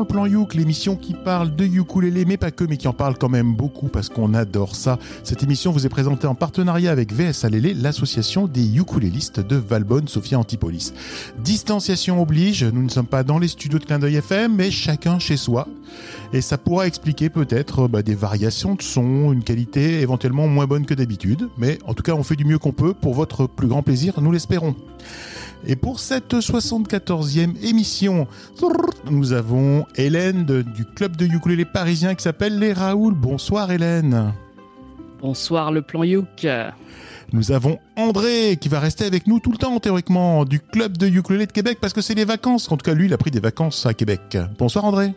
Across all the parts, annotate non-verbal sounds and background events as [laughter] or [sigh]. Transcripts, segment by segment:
le plan Youk, l'émission qui parle de ukulélé, mais pas que, mais qui en parle quand même beaucoup parce qu'on adore ça. Cette émission vous est présentée en partenariat avec VS Alélé, l'association des ukulélistes de Valbonne, Sophia Antipolis. Distanciation oblige, nous ne sommes pas dans les studios de Clin d'œil FM, mais chacun chez soi. Et ça pourra expliquer peut-être bah, des variations de son, une qualité éventuellement moins bonne que d'habitude, mais en tout cas on fait du mieux qu'on peut pour votre plus grand plaisir, nous l'espérons. Et pour cette 74e émission, nous avons Hélène du club de ukulélé parisien qui s'appelle Les Raoul. Bonsoir Hélène. Bonsoir le plan Youk. Nous avons André qui va rester avec nous tout le temps théoriquement du club de ukulélé de Québec parce que c'est les vacances. En tout cas lui il a pris des vacances à Québec. Bonsoir André.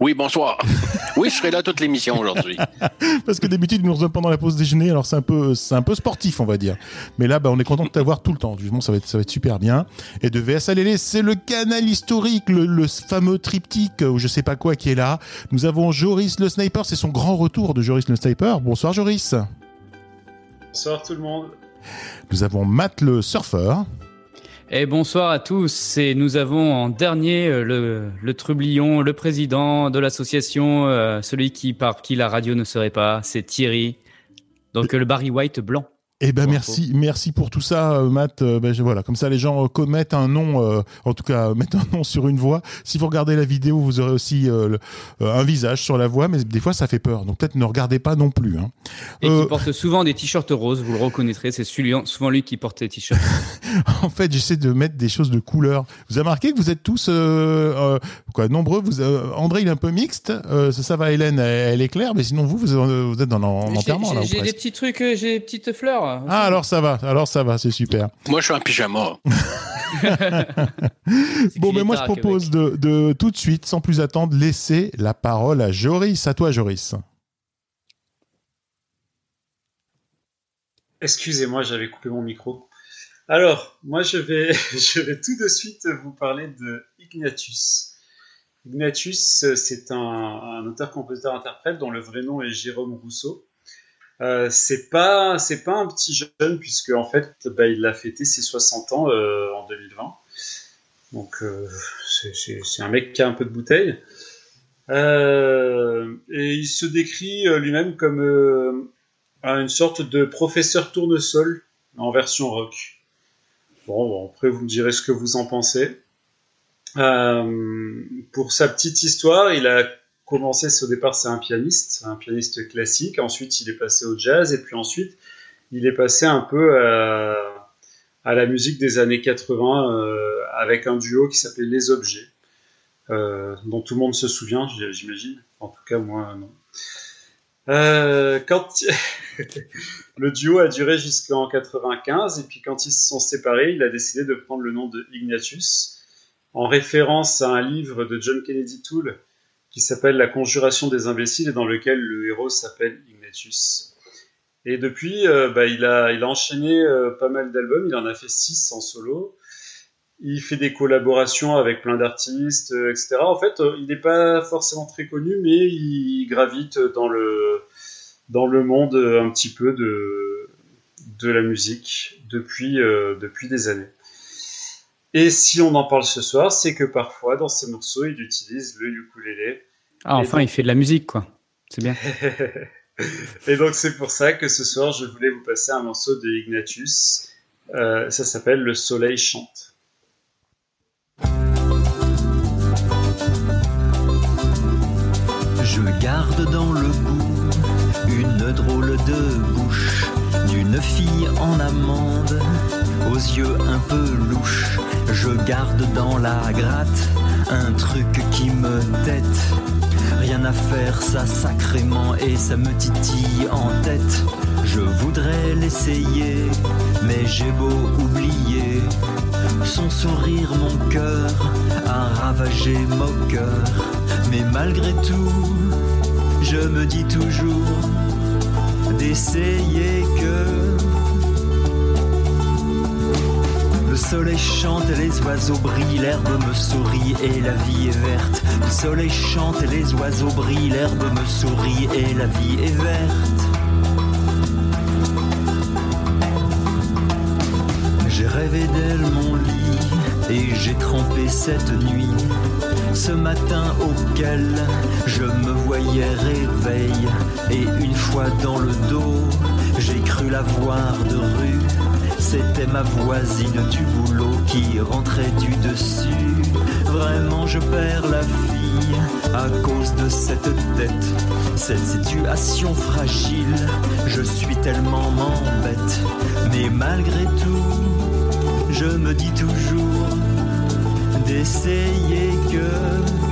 Oui, bonsoir. [laughs] oui, je serai là toute l'émission aujourd'hui. [laughs] Parce que d'habitude, nous nous rejoint pendant la pause déjeuner, alors c'est un peu, c'est un peu sportif, on va dire. Mais là, bah, on est content de t'avoir tout le temps. Justement, ça va être, ça va être super bien. Et de VS Alélé, c'est le canal historique, le, fameux triptyque ou je sais pas quoi qui est là. Nous avons Joris le sniper, c'est son grand retour de Joris le sniper. Bonsoir Joris. Bonsoir tout le monde. Nous avons Matt le surfeur. Et bonsoir à tous. Et nous avons en dernier euh, le, le trublion, le président de l'association, euh, celui qui par qui la radio ne serait pas, c'est Thierry. Donc le Barry White blanc. Eh ben merci, merci pour tout ça, euh, Matt. Euh, ben, voilà, comme ça les gens commettent un nom, euh, en tout cas [laughs] mettent un nom sur une voix. Si vous regardez la vidéo, vous aurez aussi un visage sur la voix, mais des fois ça fait peur. Donc peut-être ne regardez pas non plus. Hein. Et qui porte souvent des t-shirts roses, vous le reconnaîtrez. C'est souvent lui qui porte les t-shirts. [laughs] en fait, j'essaie de mettre des choses de couleur. Vous avez remarqué que vous êtes tous quoi nombreux? Vous, André il est un peu mixte. ça, va, Hélène, elle, est claire, mais sinon vous, vous, êtes dans l'enterrement. J'ai des petits trucs, j'ai des petites fleurs. Ah, alors ça va, alors ça va, c'est super. [laughs] Moi, je suis un pyjama. [laughs] bon, mais moi, je propose de, tout de suite, sans plus attendre, laisser la parole à Joris. À toi, Joris. Excusez-moi, j'avais coupé mon micro. Alors, moi, je vais, [laughs] je vais tout de suite vous parler de Ignatius. Ignatius, c'est un, un auteur-compositeur-interprète dont le vrai nom est Jérôme Rousseau. Euh, c'est pas c'est pas un petit jeune puisque en fait bah, il a fêté ses 60 ans euh, en 2020 donc euh, c'est un mec qui a un peu de bouteille. Et il se décrit lui-même comme une sorte de professeur tournesol en version rock. Bon, bon, après vous me direz ce que vous en pensez. Pour sa petite histoire il a au départ, c'est un pianiste, un pianiste classique. Ensuite, il est passé au jazz. Et puis ensuite, il est passé un peu à, la musique des années 80 euh, avec un duo qui s'appelait Les Objets, euh, dont tout le monde se souvient, j'imagine. En tout cas, moi, non. Euh, [laughs] le duo a duré jusqu'en 95 et puis quand ils se sont séparés, il a décidé de prendre le nom de Ignatius en référence à un livre de John Kennedy Toole qui s'appelle La conjuration des imbéciles et dans lequel le héros s'appelle Ignatius. Et depuis, euh, bah, il, a, il a enchaîné euh, pas mal d'albums, il en a fait six en solo. Il fait des collaborations avec plein d'artistes, euh, etc. En fait, il n'est pas forcément très connu, mais il gravite dans le, dans le monde un petit peu de, de la musique depuis, depuis des années. Et si on en parle ce soir, c'est que parfois, dans ces morceaux, il utilise le ukulélé. Ah, enfin, il fait de la musique, quoi. C'est bien. [laughs] et donc, c'est pour ça que ce soir, je voulais vous passer un morceau de Ignatius. Euh, ça s'appelle Le soleil chante. Je garde dans le goût une drôle de bouche d'une fille en amande aux yeux un peu louches. Je garde dans la gratte un truc qui me tête. Rien à faire, ça sacrément, et ça me titille en tête. Je voudrais l'essayer, mais j'ai beau oublier. Son sourire, mon cœur, a ravagé moqueur. Mais malgré tout, je me dis toujours d'essayer que le soleil chante, les oiseaux brillent, l'herbe me sourit et la vie est verte. Le soleil chante, les oiseaux brillent, l'herbe me sourit et la vie est verte. J'ai rêvé d'elle, mon lit et j'ai trempé cette nuit. Ce matin auquel je me voyais réveil et une fois dans le dos, j'ai cru la voir de rue. C'était ma voisine du boulot qui rentrait du dessus. Vraiment, je perds la vie à cause de cette tête. Cette situation fragile, je suis tellement m'embête. Mais malgré tout, je me dis toujours d'essayer que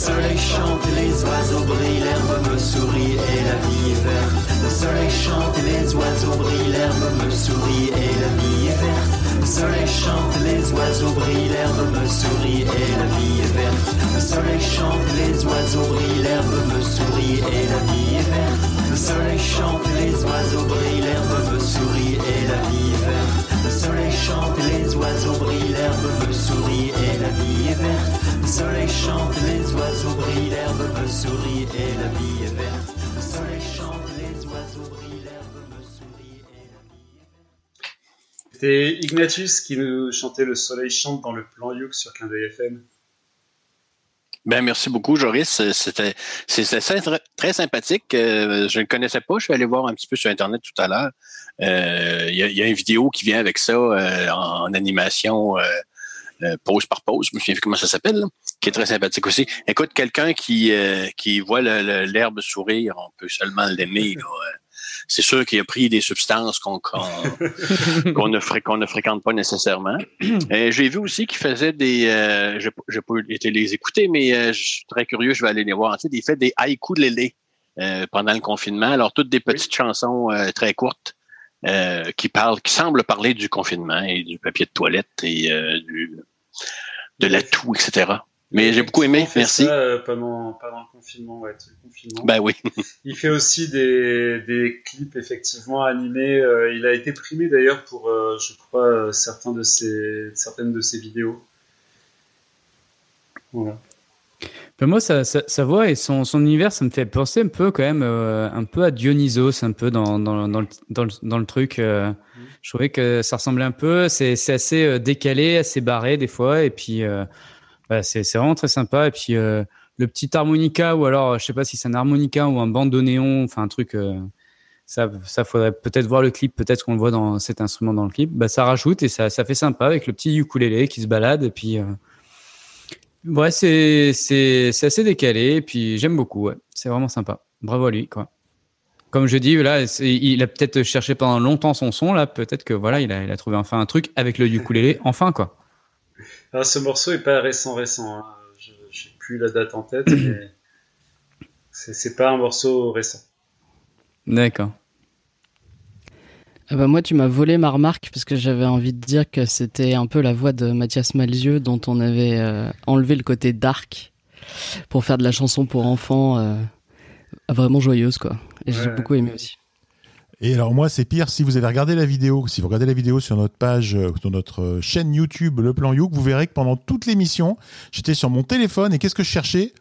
soleil chante, les oiseaux l'herbe me sourit et la vie. Le soleil chante, les oiseaux brillent, l'herbe me sourit et la vie est verte. Le soleil chante, les oiseaux brillent, l'herbe me sourit et la vie est verte. Le soleil chante, les oiseaux brillent, l'herbe me sourit et la vie est verte. Le soleil chante, les oiseaux brillent, l'herbe me sourit et la vie est verte. Le soleil chante, les oiseaux brillent, l'herbe me sourit et la vie est verte. Ignatius qui nous chantait Le soleil chante dans le plan Youk sur Clin d'œil FM. Ben, merci beaucoup, Joris. C'était, très, très sympathique. Euh, je ne le connaissais pas. Je suis allé voir un petit peu sur Internet tout à l'heure. Euh, il y, a une vidéo qui vient avec ça euh, en, animation pause par pause. Je me souviens plus comment ça s'appelle, qui est très sympathique aussi. Écoute, quelqu'un qui, qui voit l'herbe sourire, on peut seulement l'aimer c'est sûr qu'il a pris des substances [laughs] qu'on ne, fréquente pas nécessairement. Euh, j'ai vu aussi qu'il faisait des, euh, j'ai pas été les écouter, mais euh, je suis très curieux, je vais aller les voir. Tu il fait des haïkus lélé euh, pendant le confinement. Alors toutes des petites chansons très courtes qui parlent, qui semblent parler du confinement et du papier de toilette et du de la toux, etc. Mais j'ai beaucoup aimé, merci. Ça, euh, pendant, pendant le confinement, ouais, le confinement. Bah oui. [laughs] il fait aussi des, des clips effectivement animés. Euh, il a été primé d'ailleurs pour, euh, je crois, certains de ses, certaines de ses vidéos. Voilà. Ben moi, sa, voix et son, son, univers, ça me fait penser un peu quand même, un peu à Dionysos, un peu dans, dans, dans, le, dans, le, truc. Mm. Je trouvais que ça ressemblait un peu. C'est assez décalé, assez barré des fois, et puis c'est vraiment très sympa. Et puis euh, le petit harmonica, ou alors je sais pas si c'est un harmonica ou un bandoneon, enfin un truc. Euh, ça, ça faudrait peut-être voir le clip, peut-être qu'on le voit dans cet instrument dans le clip. Bah, ça rajoute et ça, ça fait sympa avec le petit ukulélé qui se balade. Et puis, euh, ouais, c'est, c'est, c'est assez décalé. Et puis, j'aime beaucoup. Ouais. C'est vraiment sympa. Bravo à lui, quoi. Comme je dis, là, il a peut-être cherché pendant longtemps son son. Là, peut-être que voilà, il a, il a trouvé enfin un truc avec le ukulélé. [laughs] Enfin, quoi. Ah, ce morceau est pas récent, récent. Hein. Je n'ai plus la date en tête, mais [coughs] c'est pas un morceau récent. D'accord. Bah moi, tu m'as volé ma remarque parce que j'avais envie de dire que c'était un peu la voix de Mathias Malzieu dont on avait euh, enlevé le côté dark pour faire de la chanson pour enfants euh, vraiment joyeuse, quoi. Et j'ai beaucoup aimé aussi. Et alors moi, c'est pire si vous avez regardé la vidéo, si vous regardez la vidéo sur notre page, euh, sur notre chaîne YouTube, Le Plan Youk, vous verrez que pendant toute l'émission, j'étais sur mon téléphone et qu'est-ce que je cherchais?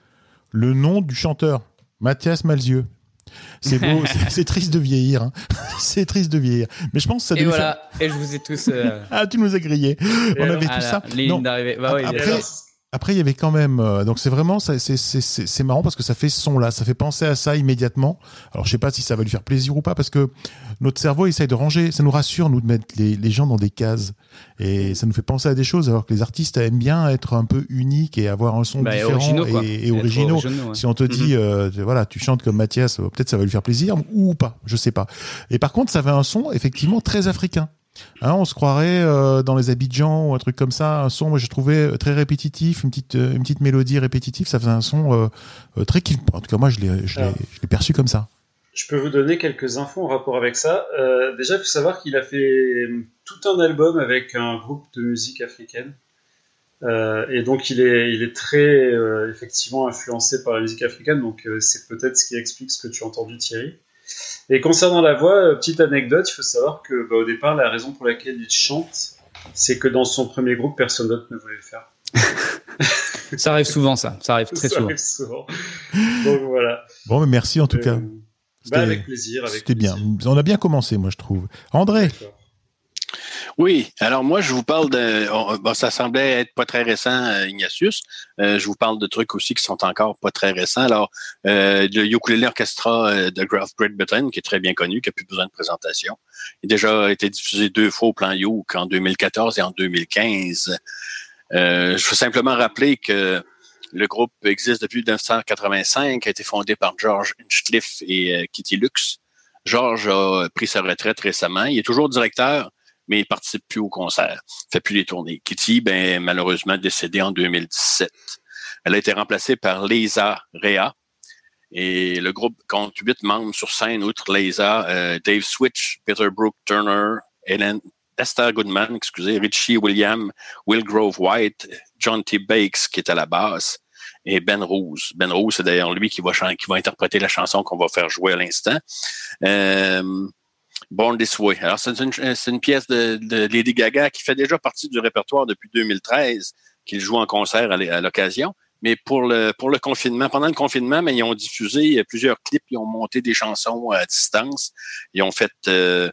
Le nom du chanteur, Mathias Malzieux. C'est beau, [laughs] c'est triste de vieillir. Hein. [laughs] c'est triste de vieillir. Mais je pense que ça Et voilà, et je vous ai tous. Euh... [laughs] ah, tu nous as grillé. On avait tout ça. Non. Bah ouais, après, après, il y avait quand même. Euh, donc, c'est vraiment, c'est marrant parce que ça fait ce son-là, ça fait penser à ça immédiatement. Alors, je sais pas si ça va lui faire plaisir ou pas parce que notre cerveau essaye de ranger. Ça nous rassure, nous, de mettre les, les gens dans des cases. Et ça nous fait penser à des choses, alors que les artistes aiment bien être un peu uniques et avoir un son bah, différent et, et originaux. Si on te dit, mhm. euh, voilà, tu chantes comme Mathias, peut-être ça va lui faire plaisir ou pas, je sais pas. Et par contre, ça avait un son effectivement très africain. Hein, on se croirait euh, dans les Abidjan ou un truc comme ça, un son, moi je trouvais très répétitif, une petite, une petite mélodie répétitive, ça faisait un son euh, très kiff. En tout cas, moi je l'ai perçu comme ça. Je peux vous donner quelques infos en rapport avec ça. Euh, déjà, il faut savoir qu'il a fait tout un album avec un groupe de musique africaine. et donc il est, il est très effectivement influencé par la musique africaine, donc c'est peut-être ce qui explique ce que tu as entendu Thierry. Et concernant la voix, euh, petite anecdote, il faut savoir que bah, au départ, la raison pour laquelle il chante, c'est que dans son premier groupe, personne d'autre ne voulait le faire. [laughs] ça arrive souvent, ça. Ça arrive très ça souvent. Arrive souvent. Donc voilà. Bon, mais merci en tout cas. Euh, bah, avec plaisir. C'était bien. On a bien commencé, moi, je trouve. André. Oui, alors moi, je vous parle de. Bon, ça semblait être pas très récent, euh, Ignatius. Euh, je vous parle de trucs aussi qui sont encore pas très récents. Alors, euh, le Ukulele Orchestra euh, de Great Britain, qui est très bien connu, qui n'a plus besoin de présentation. Il a déjà été diffusé deux fois au plan Youk en 2014 et en 2015. Euh, je veux simplement rappeler que le groupe existe depuis 1985, a été fondé par George Inchcliffe et Kitty Lux. George a pris sa retraite récemment. Il est toujours directeur mais il participe plus au concert, fait plus les tournées. Kitty, ben malheureusement décédée en 2017. Elle a été remplacée par Lisa Rea. Et le groupe compte huit membres sur scène, outre Lisa, euh, Dave Switch, Peter Brook Turner, Esther Goodman, excusez, Richie William, Will Grove White, John T. Bakes, qui est à la basse, et Ben Rose. Ben Rose, c'est d'ailleurs lui qui va, qui va interpréter la chanson qu'on va faire jouer à l'instant. Euh, Born This Way. Alors, c'est une, une, pièce de, de, Lady Gaga qui fait déjà partie du répertoire depuis 2013, qu'il joue en concert à l'occasion. Mais pour le pour le confinement, pendant le confinement, mais ils ont diffusé plusieurs clips, ils ont monté des chansons à distance, ils ont fait euh,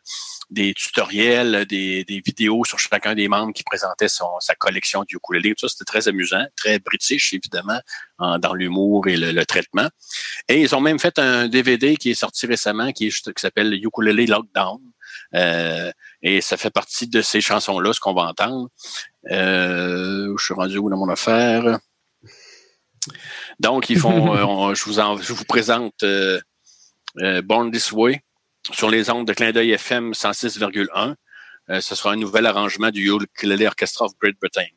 des tutoriels, des, des, vidéos sur chacun des membres qui présentait son, sa collection du ukulélé. Tout ça, c'était très amusant, très british, évidemment, dans l'humour et le, traitement. Et ils ont même fait un DVD qui est sorti récemment, qui, qui s'appelle Ukulele Lockdown. Euh, et ça fait partie de ces chansons-là, ce qu'on va entendre. Euh, je suis rendu où dans mon affaire? Donc, ils font, [laughs] euh, je, vous en, je vous présente euh, euh, Born This Way sur les ondes de clin d'œil FM 106,1. ce sera un nouvel arrangement du Ukulele Orchestra of Great Britain.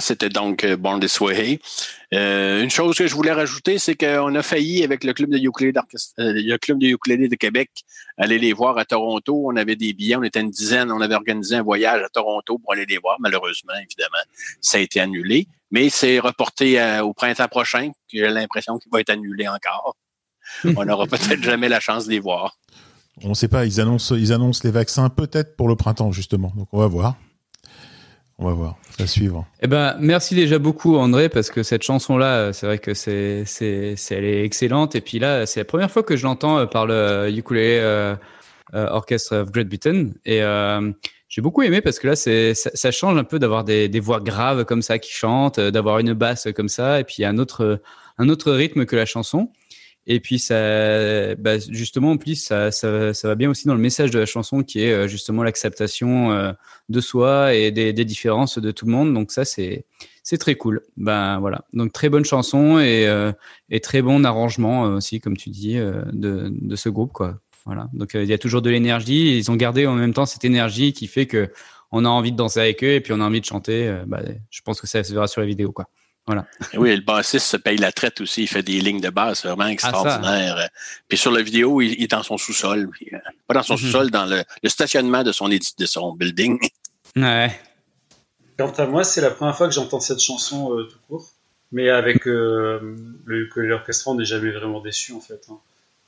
C'était donc euh, Born This Way. Euh, une chose que je voulais rajouter, c'est qu'on a failli, avec le club de ukulélé, d'orchestre- euh, le club de ukulélé de Québec, aller les voir à Toronto. On avait des billets, on était une dizaine, on avait organisé un voyage à Toronto pour aller les voir. Malheureusement, évidemment, ça a été annulé. Mais c'est reporté au printemps prochain. J'ai l'impression qu'il va être annulé encore. [laughs] On n'aura peut-être jamais la chance de les voir. On ne sait pas, ils annoncent, ils annoncent les vaccins peut-être pour le printemps, justement. Donc on va voir. On va voir. Suivre. Eh ben, merci déjà beaucoup André parce que cette chanson-là, euh, c'est vrai que c'est, c'est, elle est excellente. Et puis là, c'est la première fois que je l'entends euh, par le ukulélé euh, euh, Orchestre of Great Britain. Et euh, j'ai beaucoup aimé parce que là, c'est, ça, ça change un peu d'avoir des, des voix graves comme ça qui chantent, d'avoir une basse comme ça, et puis un autre, un autre rythme que la chanson. Et puis ça, bah, justement, en plus, ça, ça, va bien aussi dans le message de la chanson qui est euh, justement l'acceptation euh, de soi et des, différences de tout le monde. Donc ça, c'est très cool. Ben voilà. Donc très bonne chanson et, euh, très bon arrangement aussi, comme tu dis, de, ce groupe quoi. Voilà. Donc il y a toujours de l'énergie. Ils ont gardé en même temps cette énergie qui fait que on a envie de danser avec eux et puis on a envie de chanter. Bah, je pense que ça se verra sur la vidéo quoi. Voilà. Oui, le bassiste se paye la traite aussi. Il fait des lignes de basse vraiment extraordinaires. Puis sur la vidéo, il, il est dans son sous-sol. Euh, Pas dans son Mhm. sous-sol, dans le, le stationnement de son, édi- de son building. Ouais. Quant à moi, c'est la première fois que j'entends cette chanson euh, tout court. Mais avec euh, orchestra, on n'est jamais vraiment déçu en fait. hein.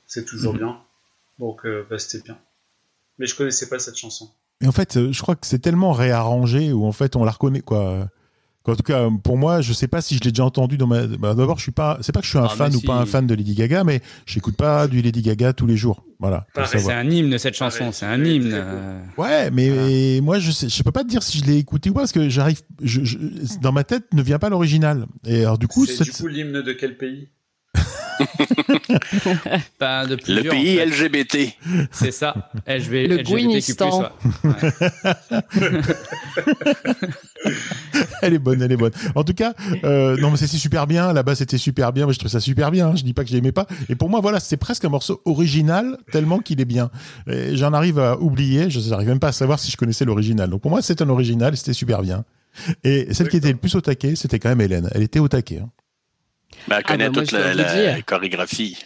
C'est toujours Mhm. bien. Donc euh, bah, c'était bien. Mais je connaissais pas cette chanson. Et en fait, euh, je crois que c'est tellement réarrangé où en fait on la reconnaît quoi. En tout cas, pour moi, je sais pas si je l'ai déjà entendu dans ma. bah, D'abord, je suis pas. C'est pas que je suis un Ah, fan ou si. pas un fan de Lady Gaga, mais j'écoute pas du Lady Gaga tous les jours. Voilà. C'est un hymne cette chanson. Pareil, C'est un hymne. Ouais, mais moi, je sais, je peux pas te dire si je l'ai écouté ou pas parce que j'arrive. Je, je- dans ma tête, ne vient pas l'original. Et alors, du coup, C'est cette- du coup l'hymne de quel pays? [laughs] Pas de Le pays en fait. LGBT. C'est ça. LGB, Le Gouinistan. ouais. [laughs] elle est bonne, elle est bonne. En tout cas, euh, non, mais c'est super bien. Là-bas, c'était super bien. Moi, je trouve ça super bien. hein. Je dis pas que je l'aimais pas. Et pour moi, voilà, c'est presque un morceau original tellement qu'il est bien. J'en arrive à oublier. Je n'arrive même pas à savoir si je connaissais l'original. Donc pour moi, c'est un original. C'était super bien. Et celle qui était le plus au taquet, c'était quand même Hélène. Elle était au taquet. hein. Ben, elle Ah, connaît bah, toute la, chorégraphie.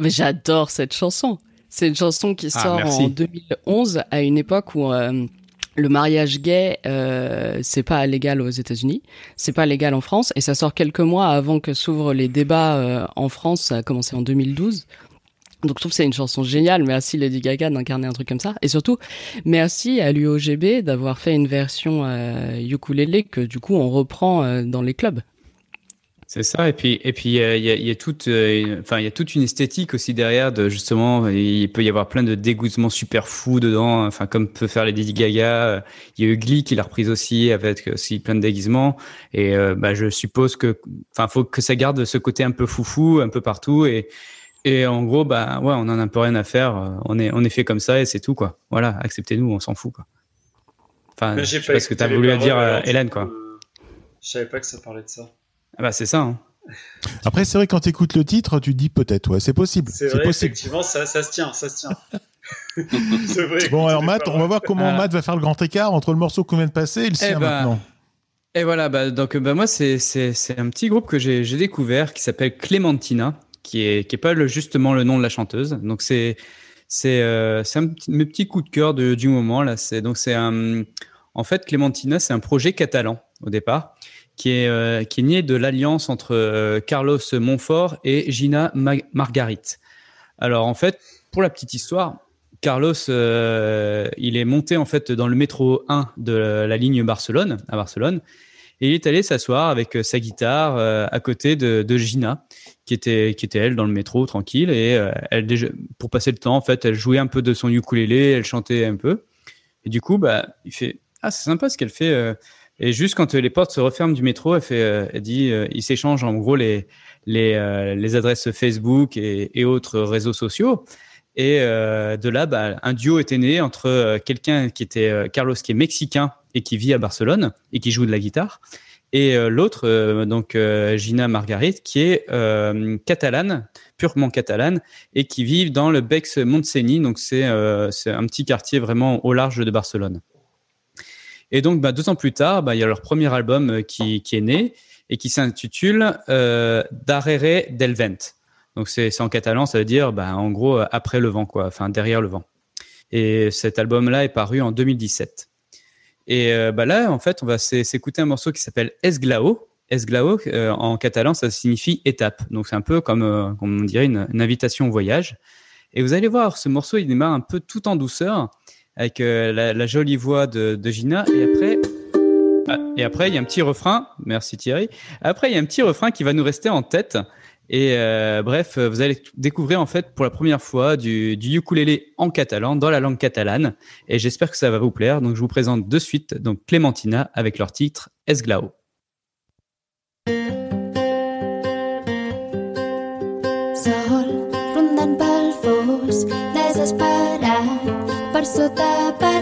Mais j'adore cette chanson. C'est une chanson qui Ah, sort en 2011 à une époque où euh, le mariage gay euh, c'est pas légal aux États-Unis, c'est pas légal en France et ça sort quelques mois avant que s'ouvrent les débats euh, en France. Ça a commencé en 2012. Donc je trouve que c'est une chanson géniale. Merci Lady Gaga d'incarner un truc comme ça. Et surtout, merci à l'UOGB d'avoir fait une version euh, ukulélé que du coup on reprend euh, dans les clubs. C'est ça, et puis et puis euh, il y, a, il y a toute, euh, enfin il y a toute une esthétique aussi derrière. De justement, il peut y avoir plein de dégoûtements super fous dedans. Enfin comme peut faire les Lady Gaga. Il y a eu Glee qui l'a reprise aussi avec aussi plein de déguisements. Et euh, bah, je suppose que, enfin faut que ça garde ce côté un peu foufou un peu partout. Et et en gros bah ouais, on en a un peu rien à faire. On est on est fait comme ça et c'est tout quoi. Voilà, acceptez-nous, on s'en fout quoi. Enfin, je j'ai sais pas pas ce que tu as écouté voulu les dire, euh, Hélène quoi. euh, Je savais pas que ça parlait de ça. Ah bah c'est ça. Hein. Après, c'est vrai, quand tu écoutes le titre, tu te dis peut-être, ouais, c'est possible. C'est vrai, possible. effectivement, ça, ça se tient, ça se tient. [laughs] c'est vrai. Bon, alors Matt, on va voir comment Ah. Matt va faire le grand écart entre le morceau qu'on vient de passer et le sien ben, maintenant. Et voilà, bah, donc bah, moi, c'est, c'est, c'est un petit groupe que j'ai, découvert qui s'appelle Clémentina, qui est, qui est pas le, justement le nom de la chanteuse. Donc c'est, c'est, euh, c'est un petit, mes petits coups de cœur de- du moment là. C'est donc c'est un, en fait, Clémentina, c'est un projet catalan au départ, qui est, euh, qui est né de l'alliance entre euh, Carlos Montfort et Gina Ma- Margarit. Alors en fait, pour la petite histoire, Carlos, euh, il est monté en fait dans le métro 1 de la ligne Barcelone à Barcelone et il est allé s'asseoir avec euh, sa guitare à côté de, Gina, qui était qui était elle dans le métro tranquille et elle pour passer le temps en fait, elle jouait un peu de son ukulélé, elle chantait un peu et du coup bah il fait ah c'est sympa ce qu'elle fait. Et juste quand euh, les portes se referment du métro, elle fait euh, elle dit euh, ils s'échangent en gros les les euh, les adresses Facebook et, autres réseaux sociaux. Et de là, bah, un duo était né entre quelqu'un qui était Carlos, qui est mexicain et qui vit à Barcelone et qui joue de la guitare, et l'autre, donc Gina Margarit, qui est catalane, purement catalane, et qui vit dans le Bex Montseny, donc c'est un petit quartier vraiment au large de Barcelone. Et donc, bah, deux ans plus tard, bah, il y a leur premier album euh, qui, est né et qui s'intitule euh, Darrere del Vent. Donc c'est en catalan, ça veut dire bah, en gros euh, après le vent, quoi, enfin derrière le vent. Et cet album-là est paru en 2017. Et euh, là, en fait, on va s'é- s'écouter un morceau qui s'appelle Esglao. Esglao, euh, en catalan, ça signifie étape. Donc c'est un peu comme, comme on dirait une invitation au voyage. Et vous allez voir, ce morceau, il démarre un peu tout en douceur, avec euh, la, la jolie voix de, de Gina. Et après, ah, et après, il y a un petit refrain. Merci Thierry. Après, il y a un petit refrain qui va nous rester en tête. Et euh, bref, vous allez découvrir en fait pour la première fois du, du ukulélé en catalan, dans la langue catalane. Et j'espère que ça va vous plaire. Donc je vous présente de suite donc Clémentina avec leur titre Esglao. esfuerzo tapa.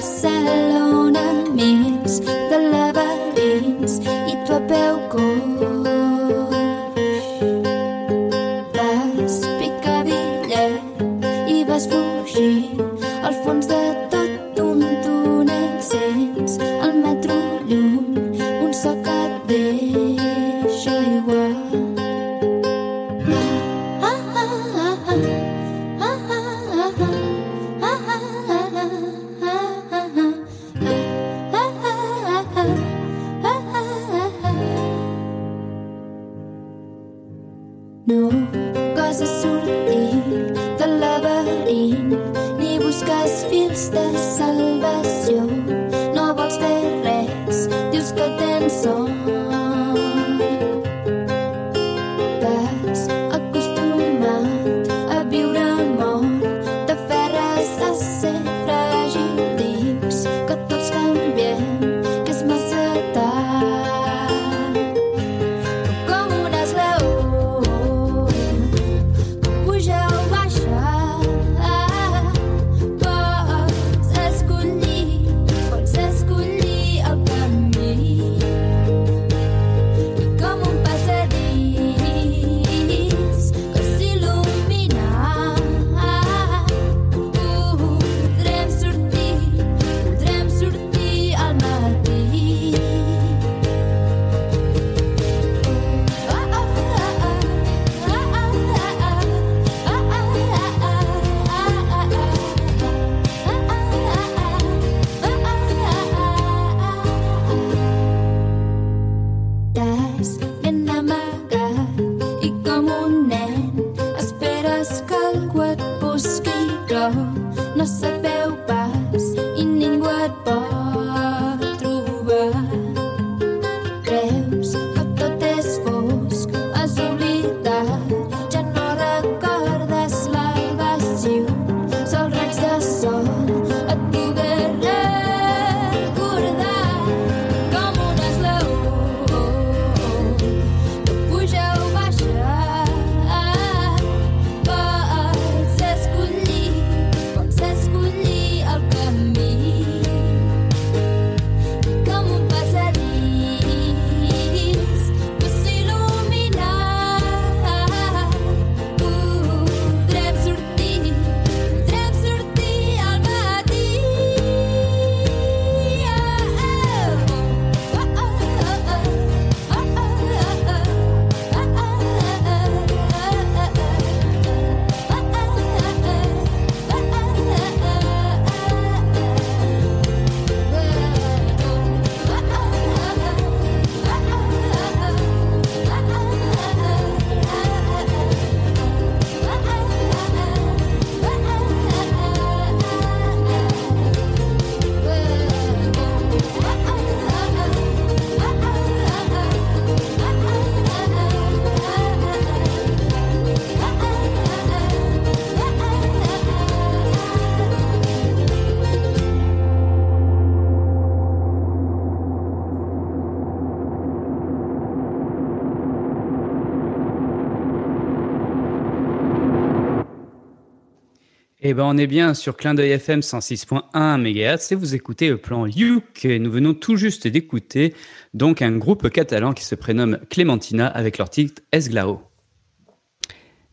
Eh ben, on est bien sur Clin d'œil FM 106.1 MHz et vous écoutez le plan Youk. Nous venons tout juste d'écouter donc un groupe catalan qui se prénomme Clémentina avec leur titre Esglao.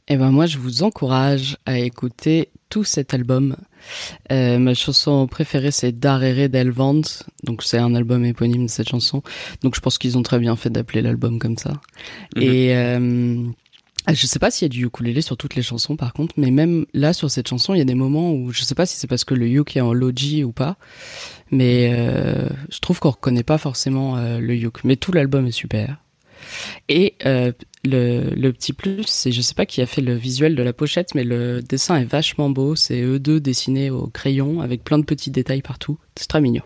Eh ben moi, je vous encourage à écouter tout cet album. Euh, ma chanson préférée, c'est Darere del Vent. Donc, c'est un album éponyme de cette chanson. Donc, je pense qu'ils ont très bien fait d'appeler l'album comme ça. Mhm. Et euh, je sais pas s'il y a du ukulélé sur toutes les chansons, par contre, mais même là, sur cette chanson, il y a des moments où je sais pas si c'est parce que le uk est en logi ou pas, mais euh, je trouve qu'on reconnaît pas forcément euh, le uk. Mais tout l'album est super. Et euh, le, petit plus, c'est je sais pas qui a fait le visuel de la pochette, mais le dessin est vachement beau. C'est eux deux dessinés au crayon avec plein de petits détails partout. C'est très mignon.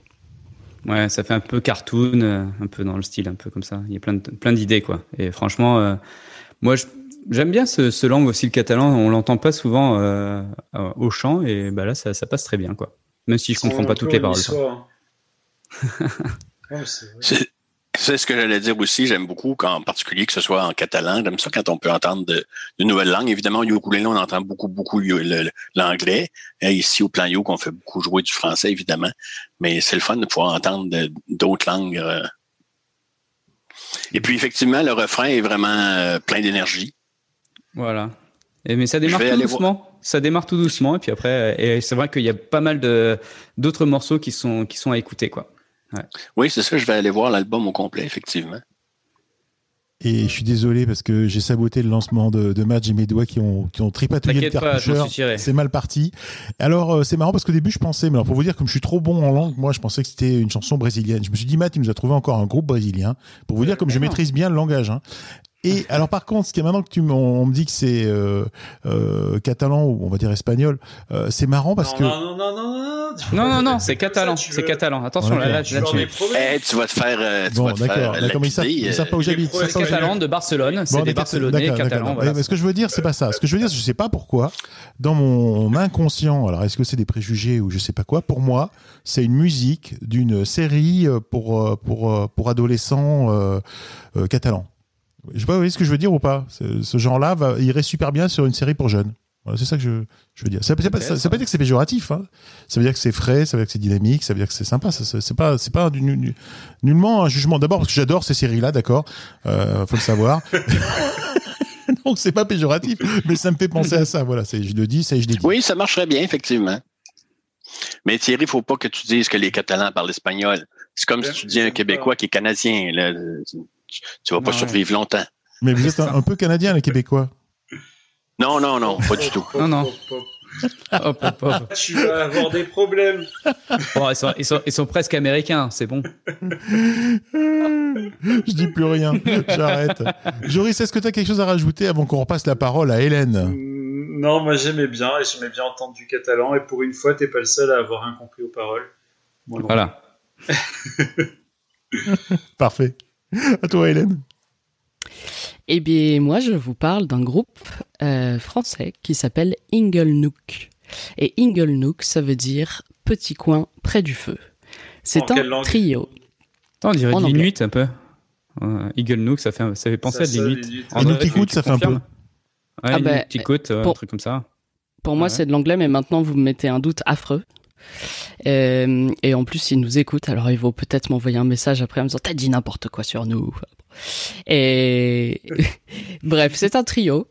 Ouais, ça fait un peu cartoon, un peu dans le style, un peu comme ça. Il y a plein plein d'idées, quoi. Et franchement, moi, je- j'aime bien ce, ce langue aussi, le catalan. On l'entend pas souvent euh, au chant, et bah là, ça, ça passe très bien, quoi. Même si je comprends pas toutes les paroles. [laughs] Ouais, c'est ce que j'allais dire aussi. J'aime beaucoup, quand, en particulier que ce soit en catalan. J'aime ça quand on peut entendre de, de nouvelles langues. Évidemment, au ukulélé, on entend beaucoup, beaucoup l'anglais. Ici, au plan Youk, on fait beaucoup jouer du français, évidemment. Mais c'est le fun de pouvoir entendre d'autres langues. euh. Et puis, effectivement, le refrain est vraiment euh, plein d'énergie. Voilà. Et, mais ça démarre tout doucement. Ça démarre tout doucement, et puis après, et c'est vrai qu'il y a pas mal de d'autres morceaux qui sont qui sont à écouter, quoi. Oui, c'est ça. Je vais aller voir l'album au complet, effectivement. Et je suis désolé parce que j'ai saboté le lancement de, de match. J'ai mes doigts qui ont, qui ont tripatouillé le cartoucheur. C'est mal parti. Alors, euh, c'est marrant parce qu'au début, je pensais, mais alors pour vous dire, comme je suis trop bon en langue, moi, je pensais que c'était une chanson brésilienne. Je me suis dit, Matt, il nous a trouvé encore un groupe brésilien. Pour vous dire, comme je maîtrise bien le langage. Hein. Et alors, par contre, ce qui est maintenant que tu on me dit que c'est euh, euh, catalan ou on va dire espagnol, euh, c'est marrant parce non, que. non, non, non, non, non, Non, non, c'est comme catalan, c'est veux- catalan. Attention, Ouais, là, là. Tu là, tu- Eh, tu vas te faire, euh, tu Bon, vas te faire d'accord, euh, d'accord, mais ils savent, ils euh, savent pas où les j'habite. C'est catalan de Barcelone, c'est Bon, des Barcelonais catalans. Voilà. Ouais, mais ce que je veux dire, c'est pas ça. Ce que je veux dire, je sais pas pourquoi, dans mon inconscient, alors est-ce que c'est des préjugés ou je sais pas quoi, pour moi, c'est une musique d'une série euh, pour, euh, pour, euh, pour adolescents euh, euh, catalans. Je sais pas, vous voyez ce que je veux dire ou pas Ce, ce genre-là va, irait super bien sur une série pour jeunes. Voilà, c'est ça que je, je veux dire. Ça veut, pas, ça, ça veut pas dire que c'est péjoratif. Hein. Ça veut dire que c'est frais, ça veut dire que c'est dynamique, ça veut dire que c'est sympa. C'est pas, c'est pas du- du- nullement un jugement. D'abord parce que j'adore ces séries-là, d'accord. Euh, faut le savoir. [laughs] Donc c'est pas péjoratif, mais ça me fait penser à ça. Voilà, c'est, je le dis, ça je l'ai dit. Oui, ça marcherait bien, effectivement. Mais Thierry, il faut pas que tu dises que les Catalans parlent espagnol. C'est comme si tu dis un Québécois qui est canadien. Là. Tu, tu vas pas Ouais. survivre longtemps. Mais vous êtes un, un peu canadien, les Québécois. Non, non, non, pas du tout. Non, non. [laughs] Hop, hop, Hop. Tu vas avoir des problèmes. Bon, ils, sont, ils, sont, ils sont presque américains, c'est bon. [laughs] je dis plus rien, j'arrête. Joris, est-ce que tu as quelque chose à rajouter avant qu'on repasse la parole à Hélène? Mm, Non, moi j'aimais bien et j'aimais bien entendre du catalan. Et pour une fois, t'es pas le seul à avoir rien compris aux paroles. Moi. Voilà. [laughs] Parfait. À toi, Hélène. Eh bien, moi, je vous parle d'un groupe euh, français qui s'appelle Inglenook. Et Inglenook, ça veut dire petit coin près du feu. C'est En un trio. Attends, on dirait En l'Inuit un peu. Euh, Eagle Nook, ça fait, ça fait penser Ça, à l'Inuit. En tu ça fait un peu. Ouais, Ah bah, euh, un pour- truc comme ça. Pour moi, Ouais. c'est de l'anglais, mais maintenant, vous me mettez un doute affreux. Euh, et en plus, ils nous écoutent, alors ils vont peut-être m'envoyer un message après en me disant T'as dit n'importe quoi sur nous. Et [laughs] bref, c'est un trio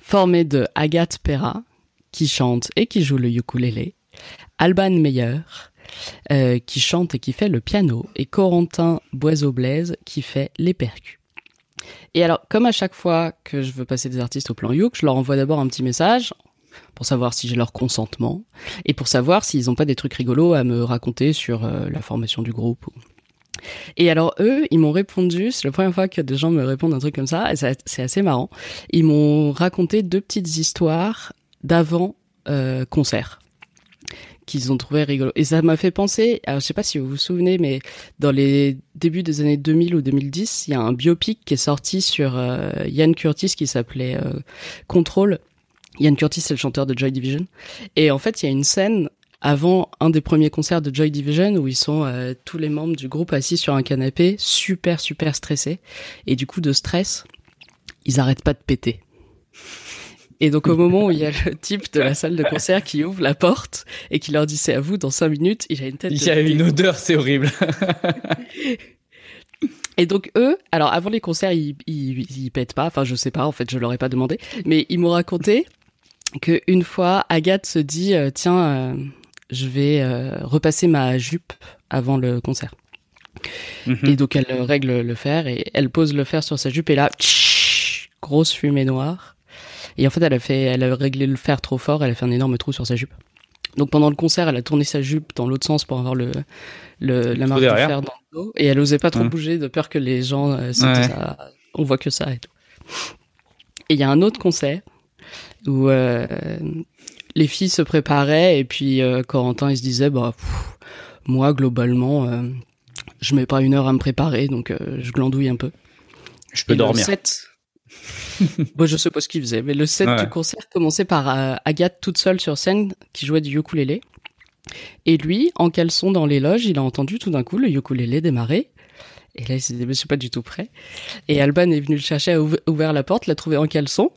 formé de Agathe Perra, qui chante et qui joue le ukulélé, Alban Meyer, euh, qui chante et qui fait le piano, et Corentin Boiseau-Blaise, qui fait les percus. Et alors, comme à chaque fois que je veux passer des artistes au plan Youk, je leur envoie d'abord un petit message pour savoir si j'ai leur consentement et pour savoir s'ils n'ont pas des trucs rigolos à me raconter sur euh, la formation du groupe. ou- Et alors eux, ils m'ont répondu, c'est la première fois que des gens me répondent un truc comme ça, et c'est assez marrant. Ils m'ont raconté deux petites histoires d'avant euh, concert qu'ils ont trouvé rigolo. Et ça m'a fait penser, alors je sais pas si vous vous souvenez, mais dans les débuts des années 2000 ou 2010, il y a un biopic qui est sorti sur euh, Ian Curtis qui s'appelait euh, Control. Ian Curtis, c'est le chanteur de Joy Division. Et en fait, il y a une scène avant un des premiers concerts de Joy Division où ils sont euh, tous les membres du groupe assis sur un canapé, super, super stressés. Et du coup, de stress, ils arrêtent pas de péter. Et donc au moment où il y a le type de la salle de concert qui ouvre la porte et qui leur dit c'est à vous dans cinq minutes, il a une tête. Il y a une odeur, c'est horrible. Et donc eux, alors avant les concerts, ils, ils, ils pètent pas. Enfin, je sais pas. En fait, je leur ai pas demandé. Mais ils m'ont raconté que une fois, Agathe se dit euh, tiens, euh, je vais euh, repasser ma jupe avant le concert. Mhm. Et donc elle règle le fer et elle pose le fer sur sa jupe et là, tch, grosse fumée noire. Et en fait, elle a fait, elle a réglé le fer trop fort, elle a fait un énorme trou sur sa jupe. Donc pendant le concert, elle a tourné sa jupe dans l'autre sens pour avoir le, le la marque de fer dans le dos et elle osait pas trop Ouais. bouger de peur que les gens euh, Ouais. Ah, on voit que ça et tout. Et il y a un autre concert où euh, les filles se préparaient et puis euh, Corentin il se disait bah pff, moi globalement euh, je mets pas une heure à me préparer donc euh, je glandouille un peu. Je peux Et le dormir. set- Moi, [laughs] je sais pas ce qu'il faisait, mais le set Ouais. du concert commençait par euh, Agathe toute seule sur scène qui jouait du ukulélé. Et lui, en caleçon dans les loges, il a entendu tout d'un coup le ukulélé démarrer. Et là, il s'est dit, mais je suis pas du tout prêt. Et Alban est venu le chercher, a ouv- ouvert la porte, l'a trouvé en caleçon.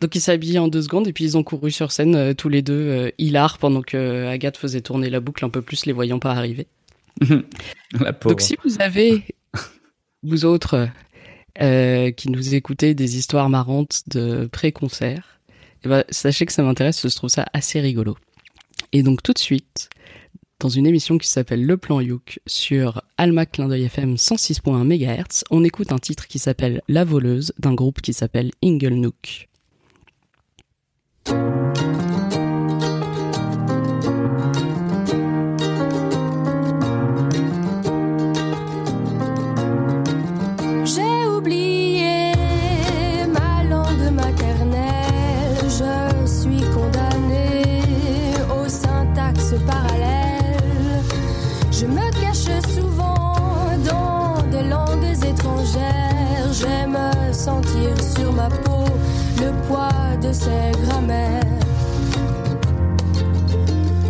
Donc il s'est habillé en deux secondes et puis ils ont couru sur scène euh, tous les deux, euh, hilar, pendant que euh, Agathe faisait tourner la boucle un peu plus, les voyant pas arriver. [laughs] La. Donc si vous avez, [laughs] vous autres, euh, qui nous écoutez des histoires marrantes de pré-concert, eh ben, sachez que ça m'intéresse, je trouve ça assez rigolo. Et donc tout de suite, dans une émission qui s'appelle Le Plan Youk sur Alma Clin d'œil FM 106.1 MHz, on écoute un titre qui s'appelle La Voleuse d'un groupe qui s'appelle Inglenook. J'ai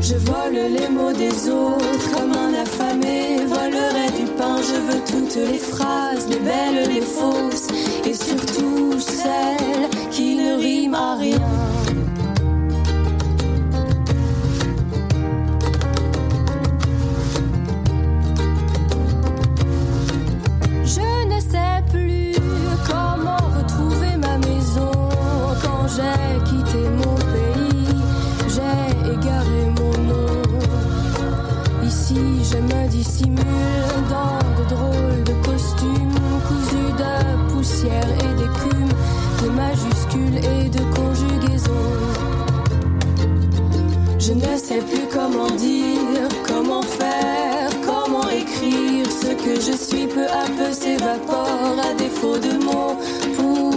Je vole les mots des autres comme un affamé volerait du pain. Je veux toutes les phrases, les belles, les fausses, et surtout celles qui ne riment à rien. Dissimule dans de drôles de costumes cousus de poussière et d'écume, de majuscules et de conjugaisons. Je ne sais plus comment dire, comment faire, comment écrire. Ce que je suis peu à peu s'évapore à défaut de mots pour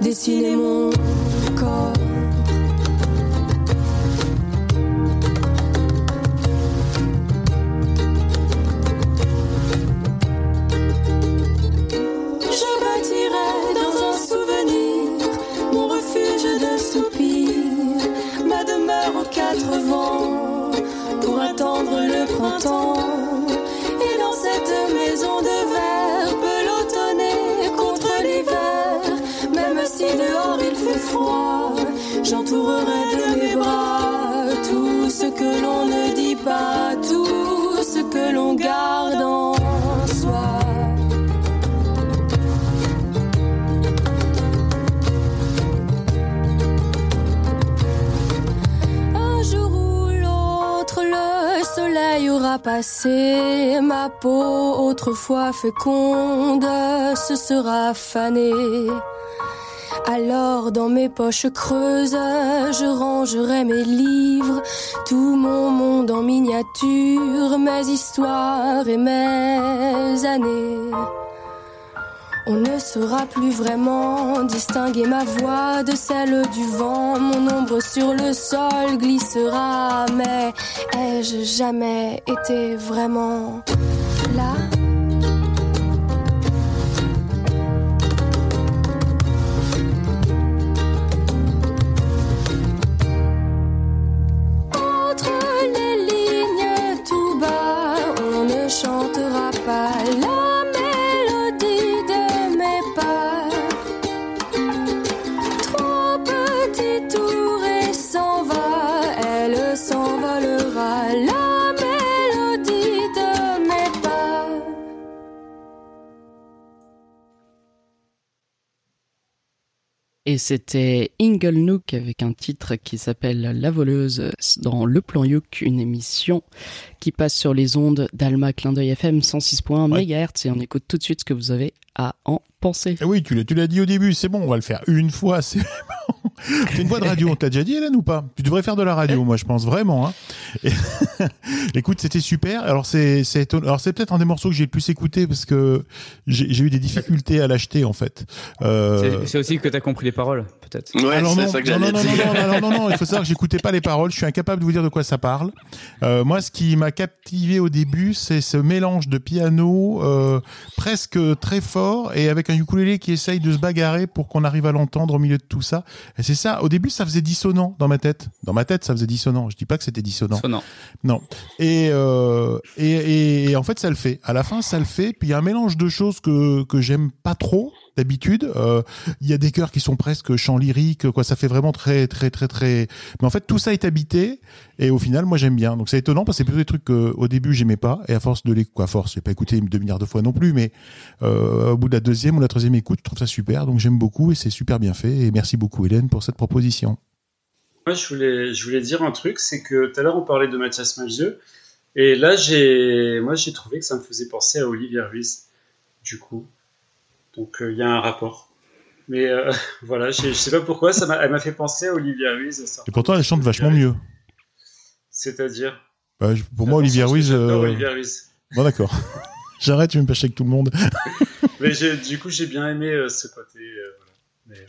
dessiner mon corps. Et dans cette maison de verre, pelotonner contre l'hiver, même si dehors il fait froid, j'entourerai de mes bras tout ce que l'on ne dit pas, aura passé. Ma peau, autrefois féconde, se sera fanée. Alors dans mes poches creuses, je rangerai mes livres, tout mon monde en miniature, mes histoires et mes années. On ne saura plus vraiment distinguer ma voix de celle du vent. Mon ombre sur le sol glissera, mais ai-je jamais été vraiment là? Et c'était Ingle Nook avec un titre qui s'appelle La voleuse dans Le Plan Youk, une émission qui passe sur les ondes d'Alma Clin d'œil FM 106.1 Ouais. MHz et on écoute tout de suite ce que vous avez à en penser. Eh oui, tu l'as, tu l'as dit au début, c'est bon, on va le faire une fois, c'est [laughs] bon. Une voix de radio, on t'a déjà dit Hélène ou pas? Tu devrais faire de la radio, moi je pense vraiment. Hein. Et- [laughs] Écoute, c'était super. Alors c'est. Alors c'est peut-être un des morceaux que j'ai le plus écouté parce que j'ai, eu des difficultés à l'acheter en fait. Euh, C'est- aussi que tu as compris les paroles, peut-être. Ouais, alors c'est non, ça que non, non, non, non, non, non, il faut savoir que j'écoutais pas les paroles, je suis incapable de vous dire de quoi ça parle. Euh, moi, ce qui m'a captivé au début, c'est ce mélange de piano euh, presque très fort et avec un ukulélé qui essaye de se bagarrer pour qu'on arrive à l'entendre au milieu de tout ça. Et c'est ça, au début, ça faisait dissonant dans ma tête. Dans ma tête, ça faisait dissonant. Je dis pas que c'était dissonant. Sonnant. Non. Et, euh, et, et, et en fait, ça le fait. À la fin, ça le fait. Puis il y a un mélange de choses que, que j'aime pas trop d'habitude. Euh, Il y a des chœurs qui sont presque chants lyriques, quoi. Ça fait vraiment très, très, très, très. Mais en fait, tout ça est habité. Et au final, moi, j'aime bien. Donc c'est étonnant parce que c'est plutôt des trucs qu'au début, j'aimais pas. Et à force de quoi, à force, j'ai pas écouté deux milliards de fois non plus, mais euh, au bout de la deuxième ou la troisième écoute, je trouve ça super. Donc j'aime beaucoup et c'est super bien fait. Et merci beaucoup, Hélène, pour cette proposition. Moi, je voulais, je voulais dire un truc, c'est que tout à l'heure, on parlait de Mathias Malzieu. Et là, j'ai, moi, j'ai trouvé que ça me faisait penser à Olivia Ruiz, du coup. Donc, euh, il y a un rapport. Mais euh, [laughs] voilà, je je sais pas pourquoi, ça m'a, elle m'a fait penser à Olivia Ruiz. ça. Et pourtant, elle chante vachement mieux. C'est-à-dire? Bah, je- pour moi, Olivia Ruiz. euh, Olivia Ruiz. Bon, d'accord. [laughs] J'arrête, vais me pêcher avec tout le monde. [laughs] Mais j'ai- du coup, j'ai bien aimé ce côté. voilà. Mais-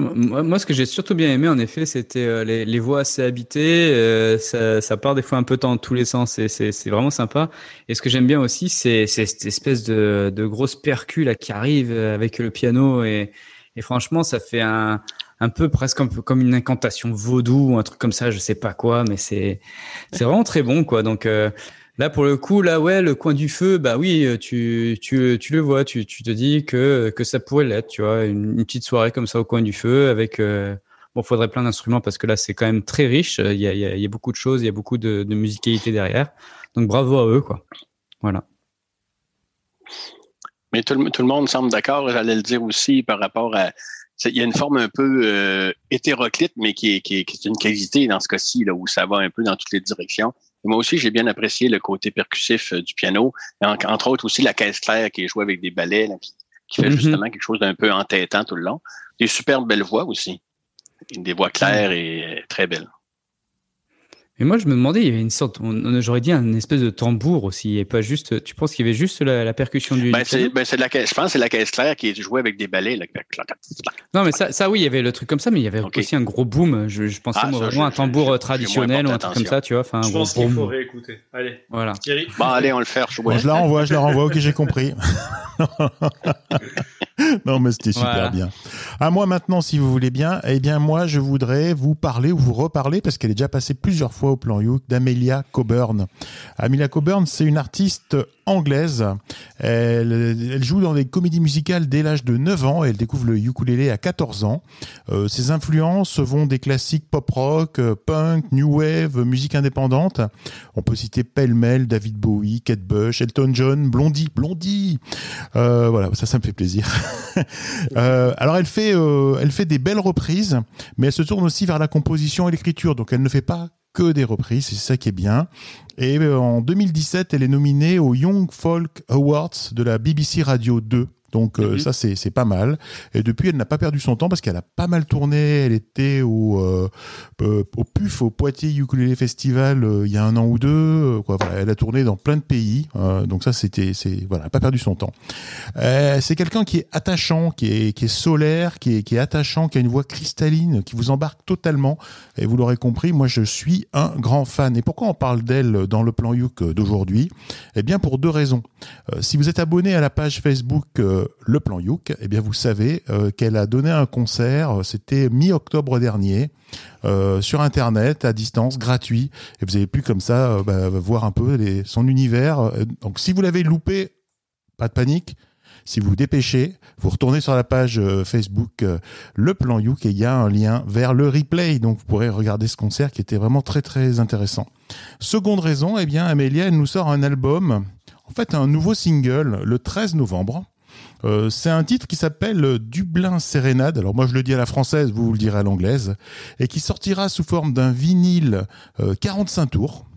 Moi, ce que j'ai surtout bien aimé, en effet, c'était euh, les, les voix assez habitées. euh, ça, ça part des fois un peu dans tous les sens et c'est vraiment sympa. Et ce que j'aime bien aussi, c'est cette espèce de, de grosse percu là qui arrive euh, avec le piano et, et franchement, ça fait un un peu presque un peu comme une incantation vaudou ou un truc comme ça, je sais pas quoi, mais c'est c'est vraiment très bon quoi. Donc euh, Là, pour le coup, là, ouais, le coin du feu, bah oui, euh, tu, tu, tu le vois, tu, tu te dis que, que ça pourrait l'être, tu vois, une, petite soirée comme ça au coin du feu avec, euh, bon, faudrait plein d'instruments parce que là, c'est quand même très riche. Il y a, y a, y a beaucoup de choses, il y a beaucoup de, musicalité derrière. Donc, bravo à eux, quoi. Voilà. Mais tout le, tout le monde semble d'accord, j'allais le dire aussi par rapport à. Il y a une forme un peu euh, hétéroclite, mais qui est, qui, est, qui est une qualité dans ce cas-ci, là, où ça va un peu dans toutes les directions. Moi aussi, j'ai bien apprécié le côté percussif euh, du piano, entre autres aussi la caisse claire qui est jouée avec des ballets, là, qui, qui fait Mhm. justement quelque chose d'un peu entêtant tout le long. Des superbes belles voix aussi. Des voix claires et euh, très belles. Mais moi, je me demandais, il y avait une sorte, j'aurais dit un espèce de tambour aussi, et pas juste, tu penses qu'il y avait juste la, la percussion du, Ben, du c'est, ben, la caisse, je pense que c'est la caisse claire qui est jouée avec des ballets. Là. Non, mais ça, ça, oui, il y avait le truc comme ça, mais il y avait aussi un gros boom. Je, je pensais Ah, moi, ça, vraiment je- un tambour euh, traditionnel ou un truc comme ça, tu vois. Un Je gros pense qu'il boom. faut réécouter. Allez, Voilà. Thierry. Bon, allez, on le fait. Bon, je la renvoie, je la renvoie. Ok, j'ai [laughs] compris. [laughs] [laughs] non, mais c'était super Voilà. bien. À moi maintenant, si vous voulez bien, eh bien moi, je voudrais vous parler ou vous reparler parce qu'elle est déjà passée plusieurs fois au plan You d'Amelia Coburn. Amelia Coburn, c'est une artiste anglaise. Elle, elle joue dans des comédies musicales dès l'âge de 9 ans et elle découvre le ukulélé à 14 ans. Euh, ses influences vont des classiques pop rock, euh, punk, new wave, musique indépendante. On peut citer pêle-mêle David Bowie, Kate Bush, Elton John, Blondie, Blondie. Euh, voilà, ça, ça me fait plaisir. [laughs] Euh, alors elle fait, euh, elle fait des belles reprises, mais elle se tourne aussi vers la composition et l'écriture. Donc elle ne fait pas que des reprises, c'est ça qui est bien. Et euh, en 2017, elle est nominée aux Young Folk Awards de la BBC Radio 2. Donc euh, Mhm. ça c'est pas mal. Et depuis elle n'a pas perdu son temps parce qu'elle a pas mal tourné. Elle était au euh, euh, au PUF au Poitiers Ukulele Festival euh, il y a un an ou deux. quoi. Voilà, elle a tourné dans plein de pays. euh, donc ça c'était c'est voilà, elle a pas perdu son temps. C'est quelqu'un qui est attachant, qui est qui est solaire, qui est qui est attachant, qui a une voix cristalline, qui vous embarque totalement. Et vous l'aurez compris, moi je suis un grand fan. Et pourquoi on parle d'elle dans le plan Youk d'aujourd'hui? Eh bien pour deux raisons. Si vous êtes abonné à la page Facebook Le Plan Youk, eh bien vous savez euh, qu'elle a donné un concert, euh, c'était mi-octobre dernier, euh, sur Internet, à distance, gratuit. Et vous avez pu comme ça euh, bah, voir un peu son univers. Euh, Donc si vous l'avez loupé, pas de panique. Si vous vous dépêchez, vous retournez sur la page euh, Facebook euh, Le Plan Youk et il y a un lien vers le replay. Donc vous pourrez regarder ce concert qui était vraiment très très intéressant. Seconde raison, eh bien Amélia, elle nous sort un album, en fait un nouveau single le 13 novembre. Euh, c'est un titre qui s'appelle euh, Dublin Sérénade. Alors moi je le dis à la française, vous, le direz à l'anglaise, et qui sortira sous forme d'un vinyle euh, 45 tours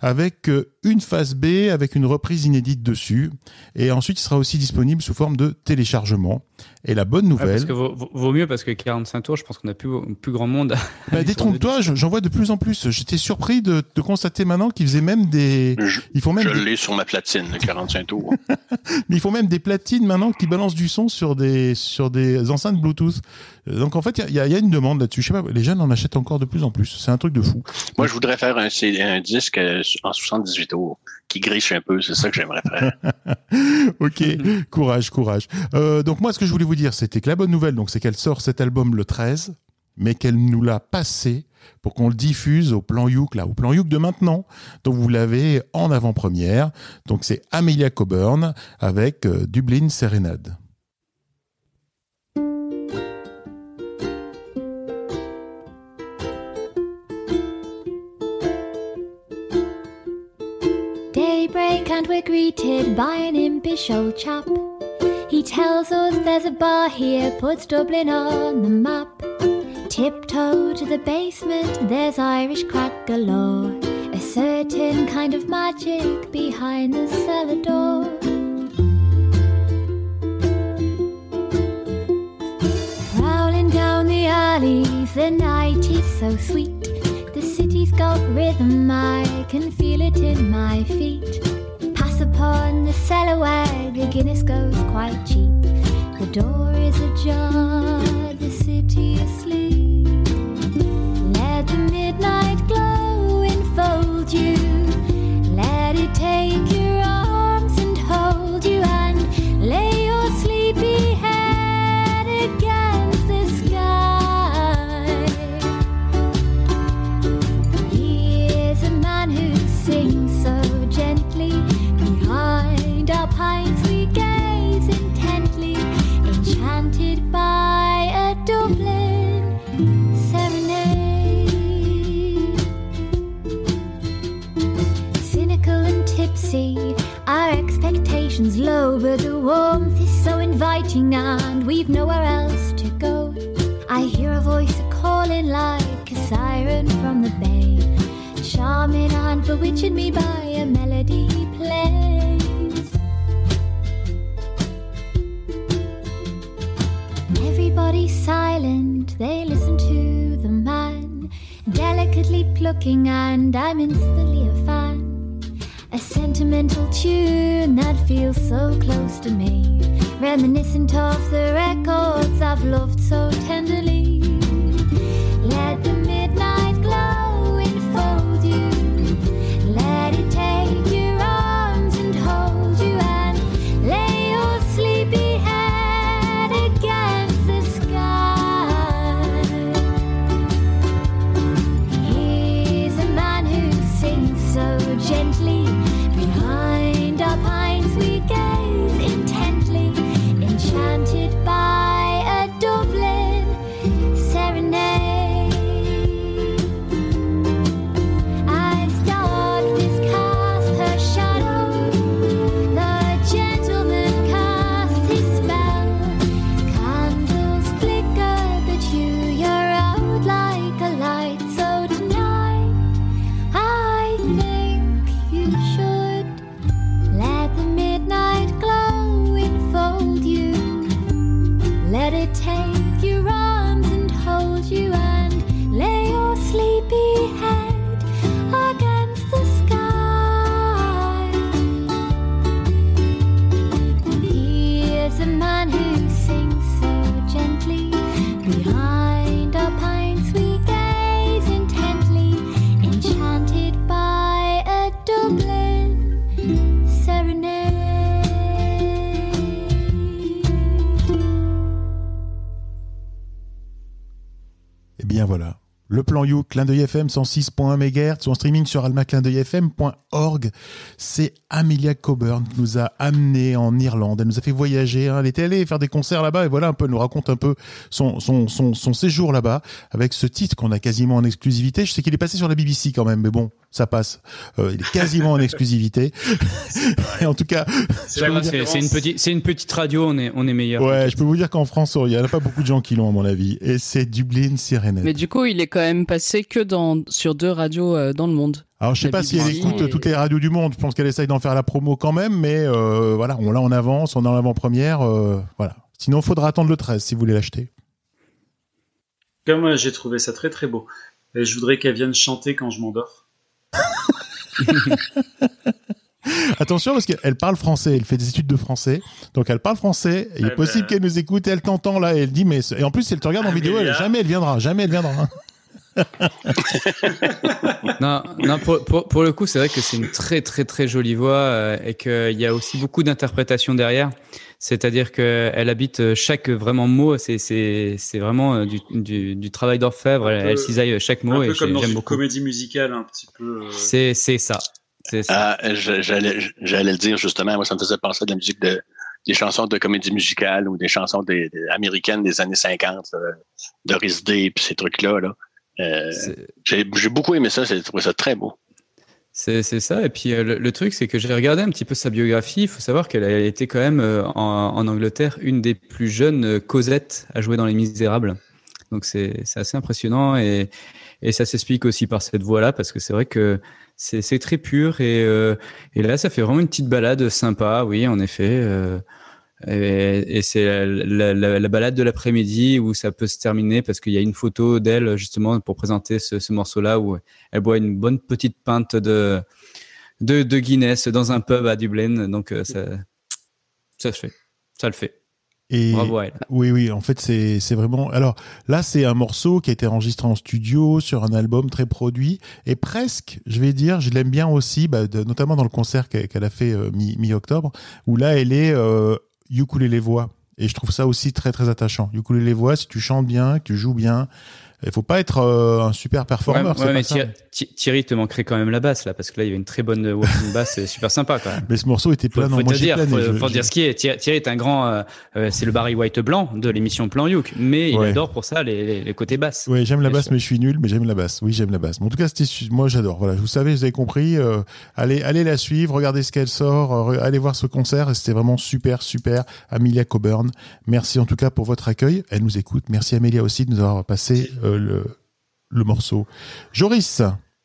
avec euh, une phase B avec une reprise inédite dessus. Et ensuite il sera aussi disponible sous forme de téléchargement et la bonne Ouais, nouvelle parce que vaut, mieux parce que 45 tours, je pense qu'on a plus, plus grand monde. à- bah, détrompe-toi je- j'en vois de plus en plus j'étais surpris de, de constater maintenant qu'ils faisaient même des Je, ils font même je des- l'ai sur ma platine, le 45 tours. [laughs] Mais ils font même des platines maintenant qui balancent du son sur des sur des enceintes Bluetooth. Euh, Donc en fait, il y a- il y, y a une demande là-dessus. Je sais pas, les jeunes en achètent encore de plus en plus. C'est un truc de fou. Moi, je voudrais faire un, CD un disque euh, en 78 tours qui griche un peu. C'est ça que j'aimerais faire. [laughs] ok, courage, courage. Euh, donc moi, ce que je voulais vous dire, c'était que la bonne nouvelle, donc c'est qu'elle sort cet album le 13, mais qu'elle nous l'a passé pour qu'on le diffuse au plan Youk, là, au plan Youk de maintenant. Donc vous l'avez en avant-première. Donc c'est Amelia Coburn avec euh, Dublin Serenade. And we're greeted by an impish old chap. He tells us there's a bar here, puts Dublin on the map. Tiptoe to the basement, there's Irish crack galore. A certain kind of magic behind the cellar door. Prowling down the alleys, the night is so sweet. The city's got rhythm, I can feel it in my feet. Pass upon the cellar where the Guinness goes quite cheap. The door is ajar, the city asleep. Let the midnight glow enfold you. Low, but the warmth is so inviting, and we've nowhere else to go. I hear a voice calling like a siren from the bay, charming and bewitching me by a melody he plays. Everybody's silent, they listen to the man, delicately plucking, and I'm instantly a fan. A sentimental tune that feels so close to me, reminiscent of the records I've loved so tenderly. Plan clin FM 106.1 MHz ou en streaming sur almaclindeuilfm.org. C'est Amelia Coburn qui nous a amené en Irlande. Elle nous a fait voyager. hein. Elle était allée faire des concerts là-bas et voilà un peu, elle nous raconte un peu son séjour là-bas avec ce titre qu'on a quasiment en exclusivité. Je sais qu'il est passé sur la BBC quand même, mais bon, ça passe. Euh, il est quasiment en [laughs] exclusivité. Et en tout cas, C'est une petite, c'est une petite radio, on est, on est meilleur. ouais, je peux vous dire qu'en France, il y en a pas beaucoup de gens qui l'ont à mon avis. Et c'est Dublin Sirenet. Mais du coup, il est quand même passé que dans, sur deux radios euh, dans le monde. Alors je sais la pas si elle BBC écoute et- toutes les radios du monde. Je pense qu'elle essaye d'en faire la promo quand même, mais euh, voilà, on l'a en avance, on est en avant-première, euh, voilà. Sinon, faudra attendre le 13 si vous voulez l'acheter. Comme moi, j'ai trouvé ça très très beau. Et je voudrais qu'elle vienne chanter quand je m'endors. [laughs] Attention parce qu'elle parle français, elle fait des études de français, donc elle parle français. Il est Eh possible ben. qu'elle nous écoute et elle t'entend là et elle dit mais et en plus si elle te regarde en vidéo, elle, jamais elle viendra, jamais elle viendra. [laughs] Non, non pour, pour, pour le coup, c'est vrai que c'est une très très très jolie voix euh, et qu'il y a aussi beaucoup d'interprétation derrière. C'est-à-dire qu'elle habite euh, chaque vraiment mot, c'est c'est c'est vraiment euh, du, du, du travail d'orfèvre. Elle, peu- elle cisaille chaque mot un et peu comme dans une beaucoup. comédie musicale, un petit peu. euh, C'est c'est ça. C'est ça. Ah, j'allais j'allais le dire justement. Moi, ça me faisait penser à de la musique de des chansons de comédie musicale ou des chansons des, des- américaines des années 50, euh, Doris Day puis ces trucs-là. Là. Euh, j'ai beaucoup aimé ça. J'ai trouvé ça très beau. C'est ça. Et puis euh, le, le truc, c'est que j'ai regardé un petit peu sa biographie. Il faut savoir qu'elle a été quand même euh, en, en Angleterre une des plus jeunes Cosette à jouer dans Les Misérables. Donc c'est assez impressionnant et, et ça s'explique aussi par cette voix-là parce que c'est vrai que c'est très pur et, et là ça fait vraiment une petite balade sympa. Oui, en effet. Et, et c'est la, la, la balade de l'après-midi où ça peut se terminer parce qu'il y a une photo d'elle justement pour présenter ce, ce morceau-là où elle boit une bonne petite pinte de, de, de Guinness dans un pub à Dublin. Donc euh, ça, ça se fait. Ça le fait. Et Bravo à elle. oui, oui, en fait c'est c'est vraiment. Alors là, c'est un morceau qui a été enregistré en studio sur un album très produit et presque, je vais dire, je l'aime bien aussi, bah, de- notamment dans le concert qu'elle a fait euh, mi- mi-octobre, où là elle est euh, ukulélé voix. Et je trouve ça aussi très très attachant. Ukulélé voix, si tu chantes bien, que tu joues bien, il faut pas être euh, un super performeur. Ouais, ouais, mais. Thierry, Thi- Thierry te manquerait quand même la basse là, parce que là il y a une très bonne walking bass, c'est super sympa quand même. Mais ce morceau était Faut, plein. faut non, te j'ai dire, faut, je- faut je- dire ce qui est. Thierry, Thierry est un grand, euh, euh, c'est le Barry White blanc de l'émission Plan Youk, mais il Ouais. adore pour ça les, les, les côtés basses. Ouais, j'aime la basse, sûr. mais je suis nul, mais j'aime la basse. Oui, j'aime la basse. Mais en tout cas, c'était, moi, j'adore. Voilà, vous savez, vous avez compris. euh, allez, allez la suivre, regardez ce qu'elle sort, allez voir ce concert. C'était vraiment super, super. Amelia Coburn, merci en tout cas pour votre accueil. Elle nous écoute. Merci Amelia aussi de nous avoir passé le, le morceau. Joris,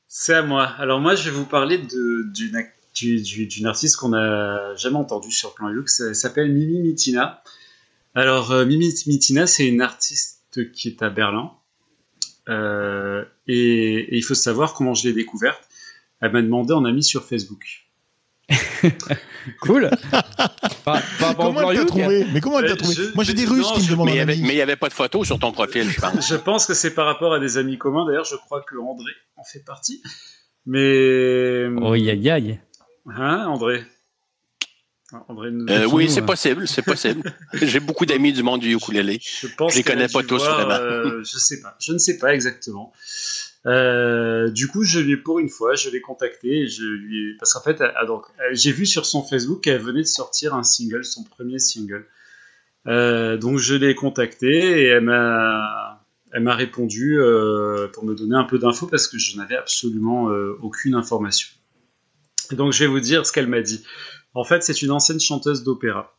C'est à moi. Alors moi, je vais vous parler d'une artiste qu'on n'a jamais entendue sur Plan Youk. Elle s'appelle Mimi Mitina. Alors euh, Mimi Mitina, c'est une artiste qui est à Berlin. Euh, et, et il faut savoir comment je l'ai découverte. Elle m'a demandé en ami sur Facebook. [laughs] Cool. par, par rapport au comment elle trouvé Mais comment elle t'a Euh, trouvé je- Moi, j'ai des non, Russes qui je- me demandent Mais il n'y avait, ami. mais il y avait pas de photo sur ton profil, je pense. [laughs] Je pense que c'est par rapport à des amis communs. D'ailleurs, je crois que André en fait partie. Mais Oh, aïe, aïe, aïe. hein, André? André Euh, oui, c'est euh. possible, c'est possible. [laughs] J'ai beaucoup d'amis du monde du ukulélé. Je pense Je les connais pas tous, voir, vraiment. euh, je sais pas. Je ne sais pas exactement. Euh, du coup, je l'ai pour une fois, je l'ai contacté. et Je lui parce qu'en fait, donc, j'ai vu sur son Facebook qu'elle venait de sortir un single, son premier single. Euh, donc, je l'ai contacté et elle m'a, elle m'a répondu euh, pour me donner un peu d'infos parce que je n'avais absolument euh, aucune information. Donc, je vais vous dire ce qu'elle m'a dit. En fait, c'est une ancienne chanteuse d'opéra.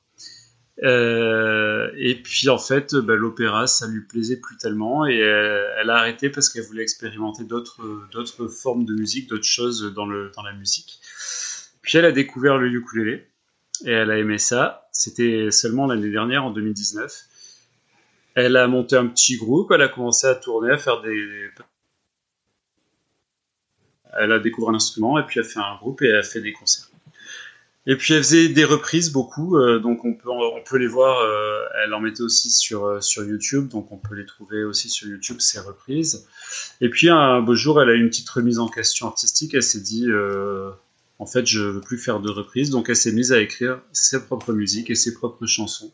Euh, et puis en fait, bah, l'opéra, ça lui plaisait plus tellement et euh, elle a arrêté parce qu'elle voulait expérimenter d'autres formes de musique, d'autres choses dans la musique. Puis elle a découvert le ukulélé et elle a aimé ça. C'était seulement l'année dernière, en 2019. Elle a monté un petit groupe, elle a commencé à tourner, à faire des. Elle a découvert un instrument et puis elle a fait un groupe et elle a fait des concerts. Et puis elle faisait des reprises beaucoup, euh, donc on peut on peut les voir. euh, elle en mettait aussi sur euh, sur YouTube, donc on peut les trouver aussi sur YouTube ces reprises. Et puis un beau jour, elle a eu une petite remise en question artistique. Elle s'est dit, euh, en fait, je veux plus faire de reprises, donc elle s'est mise à écrire ses propres musiques et ses propres chansons.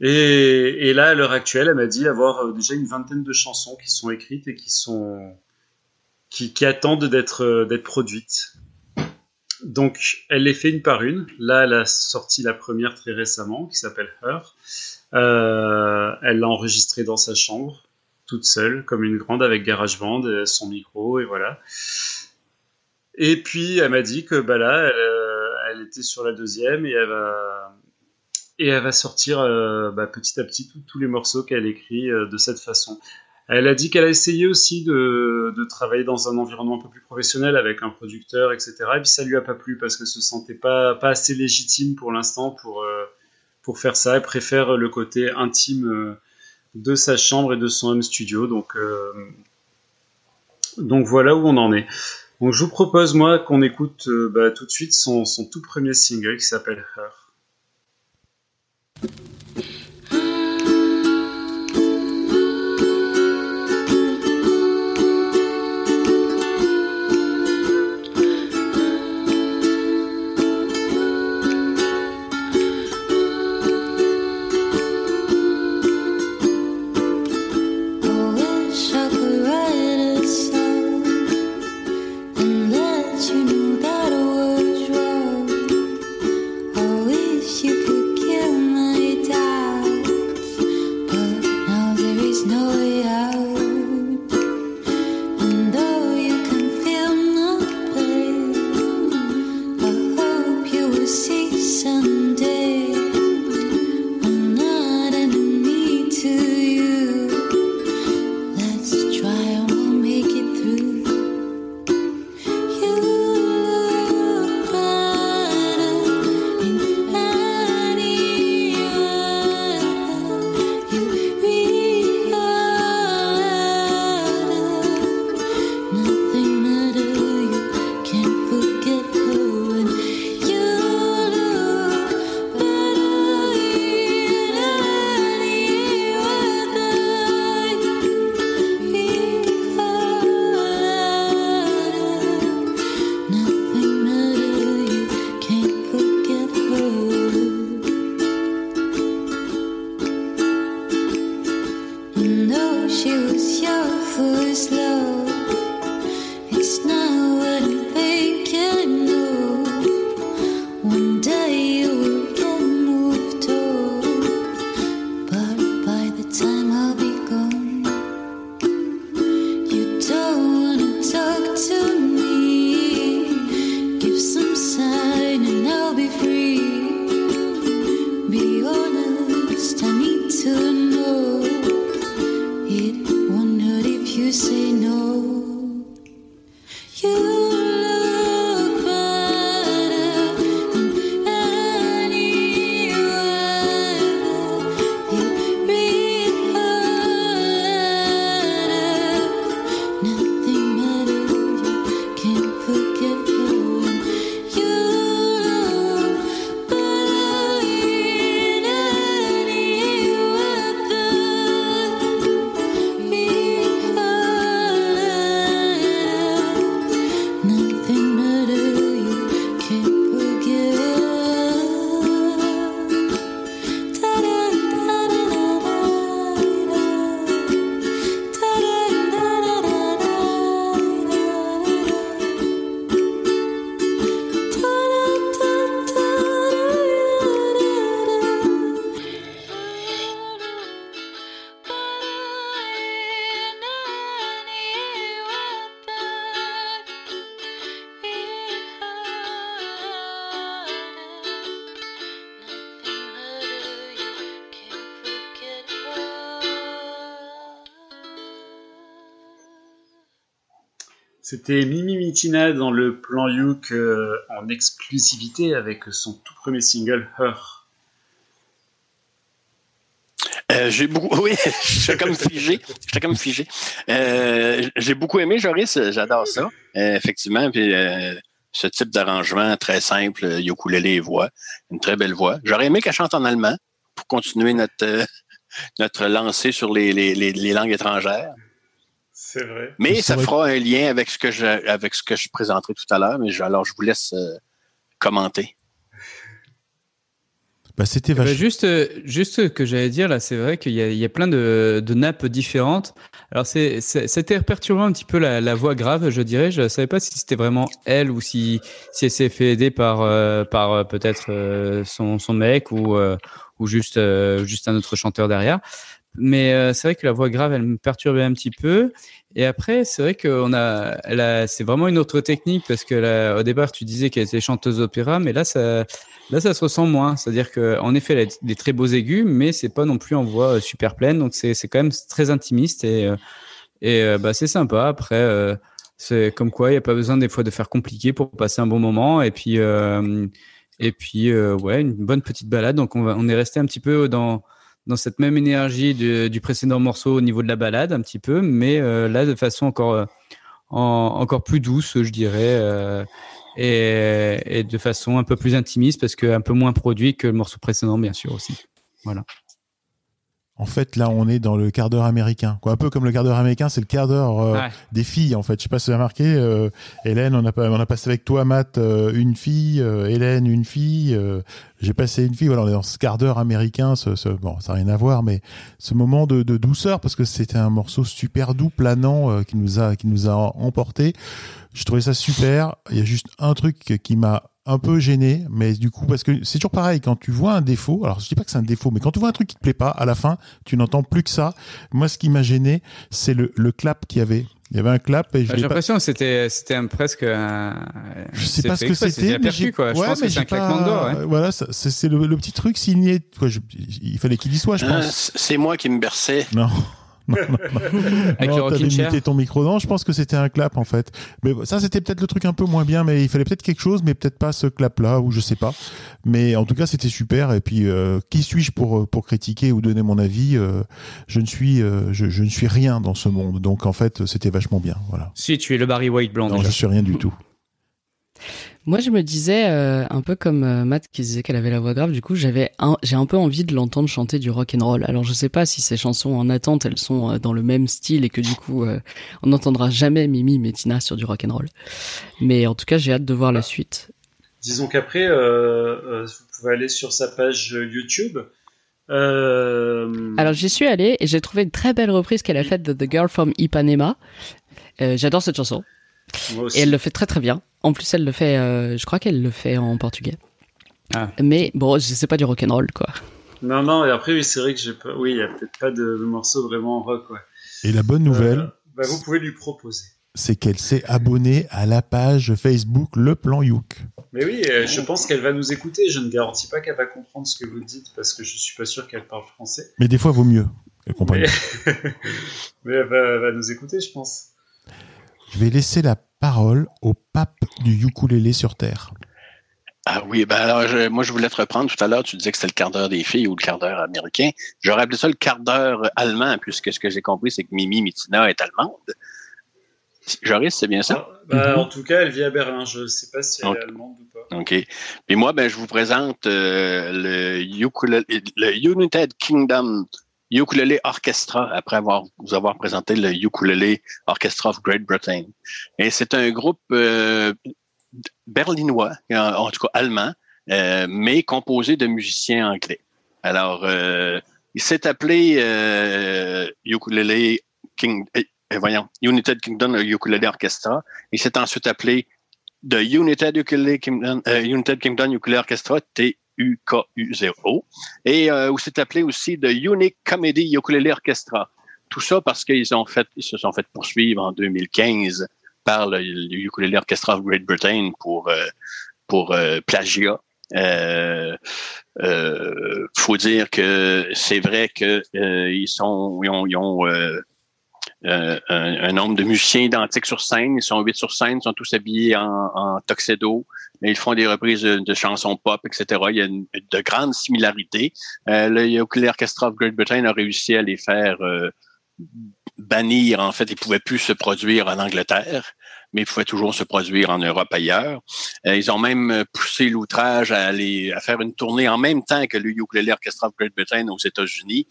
Et, et là, à l'heure actuelle, elle m'a dit avoir euh, déjà une vingtaine de chansons qui sont écrites et qui sont qui, qui attendent d'être euh, d'être produites. Donc, elle les fait une par une. Là, elle a sorti la première très récemment, qui s'appelle Her. Euh, elle l'a enregistrée dans sa chambre, toute seule, comme une grande, avec GarageBand, et son micro, et voilà. Et puis elle m'a dit que bah là, elle, euh, était sur la deuxième et elle va sortir euh, bah, petit à petit tous- les morceaux qu'elle écrit euh, de cette façon. Elle a dit qu'elle a essayé aussi de, de travailler dans un environnement un peu plus professionnel avec un producteur, etc. Et puis ça lui a pas plu parce qu'elle se sentait pas, pas assez légitime pour l'instant pour, euh, pour faire ça. Elle préfère le côté intime euh, de sa chambre et de son home studio. Donc, euh, donc voilà où on en est. Donc je vous propose moi qu'on écoute bah, tout de suite son, son tout premier single qui s'appelle Her. C'était Mimi Mitina dans le plan Youk euh, en exclusivité avec son tout premier single Her. Euh, j'ai beaucoup, oui, aimé Joris, j'adore ça, Euh, effectivement. Ce type d'arrangement très simple, ukulélé et voix, une très belle voix. J'aurais aimé qu'elle chante en allemand pour continuer notre notre lancée sur les langues étrangères. C'est vrai. Mais ça vrai. fera un lien avec ce que je avec ce que je présenterai tout à l'heure. Mais je- alors je vous laisse euh, commenter. Bah, c'était Eh ben, vachement. juste, euh, juste ce que j'allais dire là, c'est vrai qu'il y a, il y a plein de, de nappes différentes. Alors c'est, c'était perturbant un petit peu la, la voix grave, je dirais. Je savais pas si c'était vraiment elle ou si, si elle s'est fait aider par, euh, par peut-être euh, son, son mec ou, euh, ou juste, euh, juste un autre chanteur derrière. Mais euh, c'est vrai que la voix grave, elle me perturbait un petit peu. Et après, c'est vrai qu'on a, c'est vraiment une autre technique parce que là, au départ, tu disais qu'elle était chanteuse d'opéra, mais là, ça, là, ça se ressent moins. C'est-à-dire que, en effet, elle a des très beaux aigus, mais c'est pas non plus en voix euh, super pleine. Donc, c'est, quand même très intimiste et, euh, et bah, c'est sympa. Après, c'est comme quoi, il n'y a pas besoin des fois de faire compliqué pour passer un bon moment. Et puis, euh, et puis, ouais, une bonne petite balade. Donc, on, va, on est resté un petit peu dans dans cette même énergie du, précédent morceau au niveau de la balade un petit peu, mais euh, là de façon encore euh, en- encore plus douce, je dirais, euh, et, et de façon un peu plus intimiste parce que un peu moins produit que le morceau précédent, bien sûr aussi. Voilà. En fait, là, on est dans le quart d'heure américain. Quoi. Un peu comme le quart d'heure américain, c'est le quart d'heure euh, Ouais. des filles, en fait. Je sais pas si vous avez remarqué, euh, Hélène, on a, on a passé avec toi, Matt, euh, une fille, euh, Hélène, une fille, euh, j'ai passé une fille. Voilà, on est dans ce quart d'heure américain. Ce, ce- bon, ça n'a rien à voir, mais ce moment de, de douceur, parce que c'était un morceau super doux, planant, euh, qui nous a, qui nous a emporté. Je trouvais ça super. Il y a juste un truc qui m'a un peu gêné, mais du coup, parce que c'est toujours pareil, quand tu vois un défaut, alors je dis pas que c'est un défaut, mais quand tu vois un truc qui te plaît pas, à la fin, tu n'entends plus que ça. Moi, ce qui m'a gêné, c'est le, le clap qu'il y avait. Il y avait un clap et je J'ai l'ai pas- l'impression que c'était c'était un, presque un. je sais c'est pas ce que c'était, mais aperçu, j'ai- quoi. Je ouais, pense mais que c'est j'ai un claquement pas- de doigts. ouais. Voilà, c'est le, le petit truc s'il y est, quoi, je- il fallait qu'il y soit, je Hein, pense. c'est moi qui me berçais. Non. [laughs] Non, non, non. Avec muté ton micro. Non, je pense que c'était un clap en fait. Mais ça, c'était peut-être le truc un peu moins bien, mais il fallait peut-être quelque chose, mais peut-être pas ce clap-là, ou je sais pas. Mais en tout cas, c'était super. Et puis, euh, qui suis-je pour pour critiquer ou donner mon avis Euh, Je ne suis, euh, je, je ne suis rien dans ce monde. Donc en fait, c'était vachement bien. Voilà. Si tu es le Barry White blanc. Non, déjà. je suis rien du tout. [laughs] Moi, je me disais, euh, un peu comme euh, Matt qui disait qu'elle avait la voix grave, du coup, j'avais un, j'ai un peu envie de l'entendre chanter du rock and roll. Alors, je sais pas si ces chansons en attente, elles sont euh, dans le même style et que du coup, euh, on n'entendra jamais Mimi mais Tina sur du rock and roll. Mais en tout cas, j'ai hâte de voir la suite. Disons qu'après, vous pouvez aller sur sa page YouTube. Alors, j'y suis allée et j'ai trouvé une très belle reprise qu'elle a faite de The Girl from Ipanema. J'adore cette chanson. Et elle le fait très très bien. En plus, elle le fait, euh, je crois qu'elle le fait en portugais. Ah. Mais bon, je sais pas du rock and roll quoi. Non, non, et après, oui, c'est vrai que j'ai pas. Oui, il y a peut-être pas de, de morceau vraiment rock, ouais. Et la bonne nouvelle, Euh, bah, vous pouvez lui proposer. c'est qu'elle s'est abonnée à la page Facebook Le Plan Youk. Mais oui, euh, je pense qu'elle va nous écouter. Je ne garantis pas qu'elle va comprendre ce que vous dites parce que je suis pas sûr qu'elle parle français. Mais des fois, vaut mieux. qu'elle comprenne. Mais, [laughs] mais elle, va, elle va nous écouter, je pense. Je vais laisser la parole au pape du ukulélé sur Terre. Ah oui, ben alors je- moi je voulais te reprendre tout à l'heure, tu disais que c'était le quart d'heure des filles ou le quart d'heure américain. J'aurais appelé ça le quart d'heure allemand, puisque ce que j'ai compris, c'est que Mimi Mitina est allemande. Joris, c'est bien ça? Bah, Mhm. En tout cas, elle vit à Berlin. Je ne sais pas si elle est allemande ou pas. OK. Puis moi, ben, je vous présente euh, le, ukulele, le United Kingdom Ukulele Orchestra, après avoir vous avoir présenté le Ukulele Orchestra of Great Britain. Et c'est un groupe euh, berlinois, en, tout cas allemand, euh, mais composé de musiciens anglais. Alors, euh, il s'est appelé euh, Ukulele King, eh, voyons, United Kingdom Ukulele Orchestra. Il s'est ensuite appelé The United Ukulele Kingdom, euh, United Kingdom Ukulele Orchestra, T-U-K-U-Z-O, et euh, où c'est appelé aussi The Unique Comedy Ukulele Orchestra. Tout ça parce qu'ils ont fait, ils se sont fait poursuivre en 2015 par le, le Ukulele Orchestra of Great Britain pour euh, pour euh, plagiat. Euh, faut dire que c'est vrai que ils sont, ils ont, ils ont euh, un, un nombre de musiciens identiques sur scène. Ils sont huit sur scène, ils sont tous habillés en, en tuxedo. Ils font des reprises de, chansons pop, etc. Il y a une- de grandes similarités. Euh, le Orchestra of Great Britain a réussi à les faire euh, bannir. En fait, ils pouvaient plus se produire en Angleterre, mais pouvaient toujours se produire en Europe ailleurs. Euh, ils ont même euh, poussé l'outrage à aller à faire une tournée en même temps que le Ukulele Orchestra of Great Britain aux États-Unis,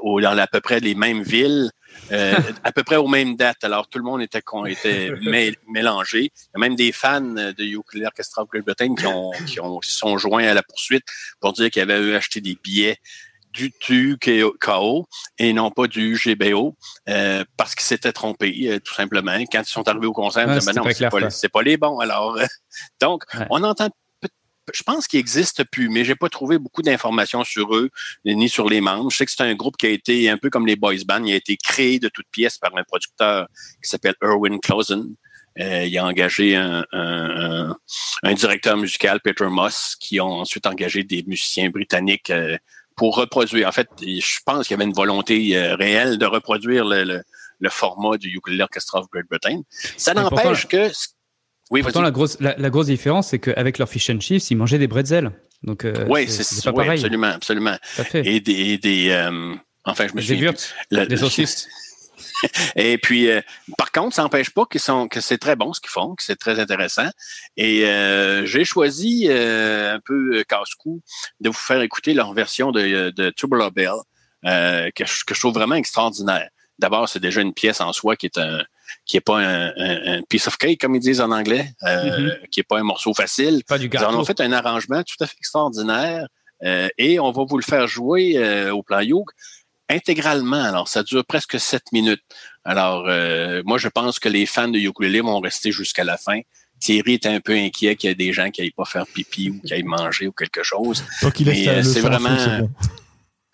au- dans à peu près les mêmes villes, euh, [laughs] à peu près aux mêmes dates. Alors tout le monde était était [laughs] mé- mélangé. Il y a même des fans de Ukulele Orchestra of Great Britain qui ont qui ont sont joints à la poursuite pour dire qu'ils avaient eux acheté des billets du TUKO et non pas du GBO euh, parce qu'ils s'étaient trompés euh, tout simplement. Quand ils sont arrivés au concert, ils Ouais, Ben non, c'est pas, pas les bons. Alors, [laughs] donc, Ouais. on entend je pense qu'ils n'existent plus, mais j'ai pas trouvé beaucoup d'informations sur eux ni sur les membres. Je sais que c'est un groupe qui a été un peu comme les boys band, il a été créé de toutes pièces par un producteur qui s'appelle Erwin Clausen. Euh, il a engagé un, un, un, un, directeur musical, Peter Moss, qui ont ensuite engagé des musiciens britanniques euh, pour reproduire. En fait, je pense qu'il y avait une volonté euh, réelle de reproduire le, le, le format du Ukulele Orchestra of Great Britain. Ça n'empêche que oui, Pourtant, la grosse, la, la grosse différence, c'est qu'avec leur fish and chips, ils mangeaient des bretzels. Donc, euh, oui, c'est pas oui, pareil. absolument, absolument. Et des, et des euh, enfin, je me suis. Des des saucisses. [laughs] Et puis, euh, par contre, ça n'empêche pas qu'ils sont, que c'est très bon ce qu'ils font, que c'est très intéressant. Et euh, j'ai choisi euh, un peu casse-cou de vous faire écouter leur version de, de Tubular Bell, euh, que, je, que je trouve vraiment extraordinaire. D'abord, c'est déjà une pièce en soi qui est un, qui est pas un, un, un, piece of cake, comme ils disent en anglais, euh, mm-hmm. qui est pas un morceau facile. Pas du gâteau. Ils en ont fait un arrangement tout à fait extraordinaire. Euh, et on va vous le faire jouer euh, au plan Yoke intégralement. Alors, ça dure presque sept minutes. Alors, euh, moi, je pense que les fans de ukulélé vont rester jusqu'à la fin. Thierry est un peu inquiet qu'il y ait des gens qui n'aillent pas faire pipi ou qui aillent manger ou quelque chose. Mais euh, c'est vraiment...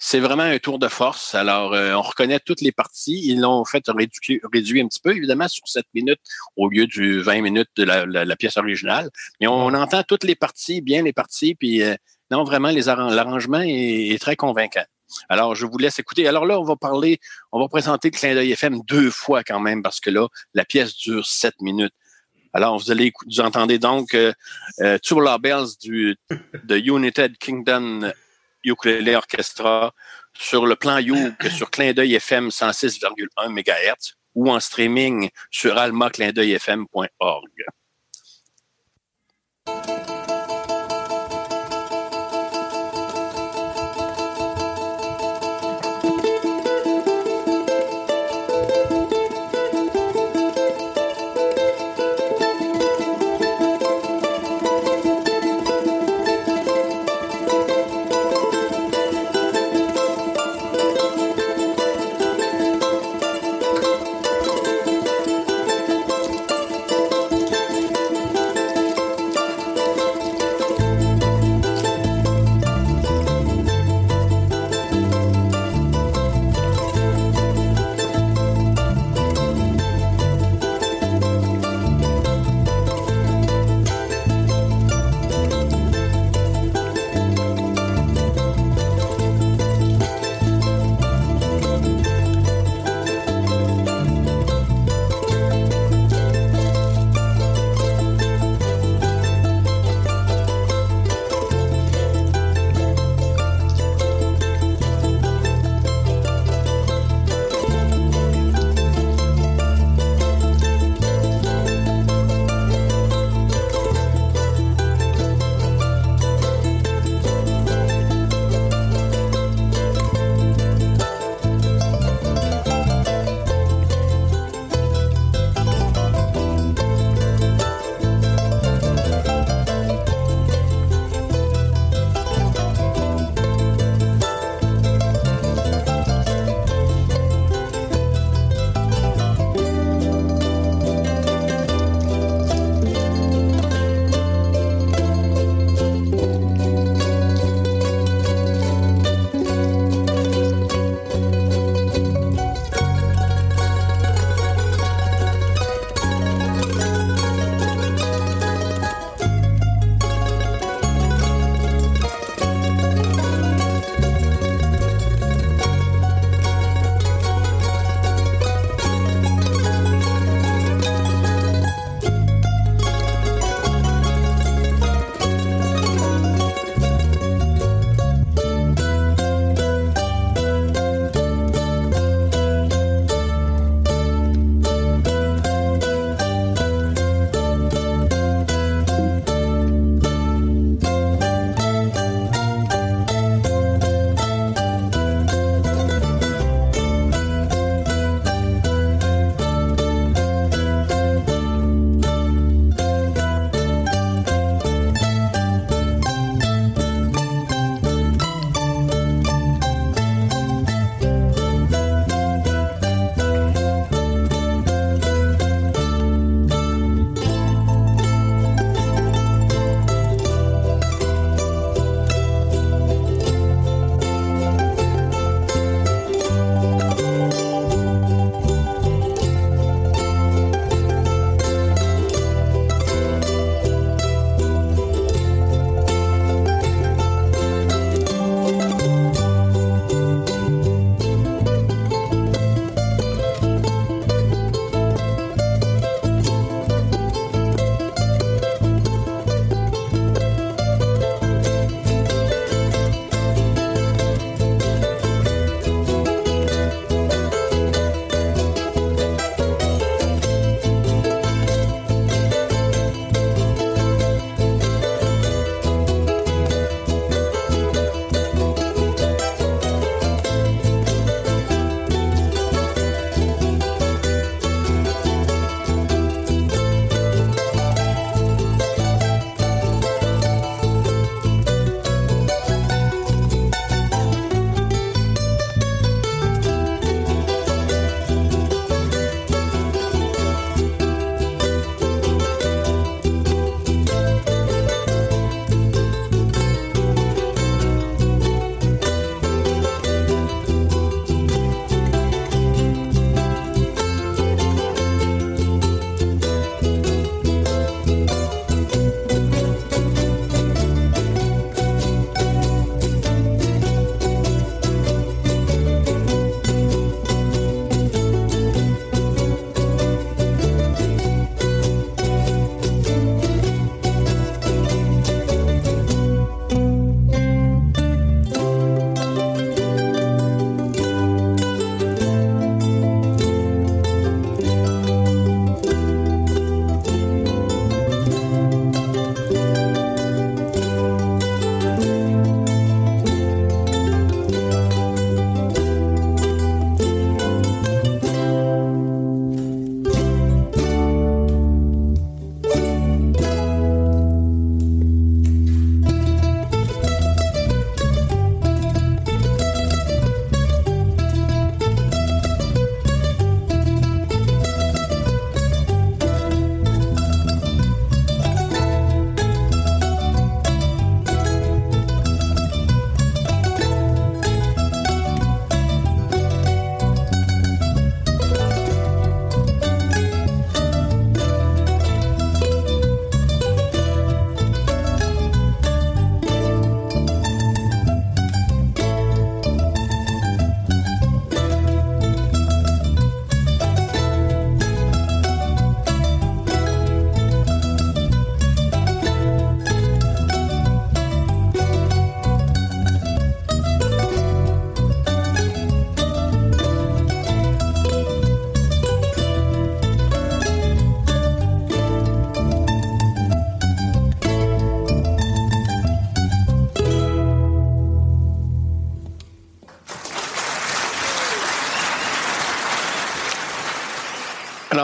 C'est vraiment un tour de force. Alors, euh, on reconnaît toutes les parties. Ils l'ont fait réduit, réduit un petit peu, évidemment, sur 7 minutes au lieu du 20 minutes de la, la, la pièce originale. Mais on, on, entend toutes les parties, bien les parties, puis non, vraiment, l'arrangement est, est, très convaincant. Alors, je vous laisse écouter. Alors là, on va parler, on va présenter le clin d'œil FM deux fois quand même, parce que là, la pièce dure 7 minutes. Alors, vous allez vous entendez donc euh, euh, Tubular Bells du, de United Kingdom Ukulele Orchestra sur le plan Youk sur Clin d'œil FM 106,1 MHz ou en streaming sur almaclindeuilfm.org.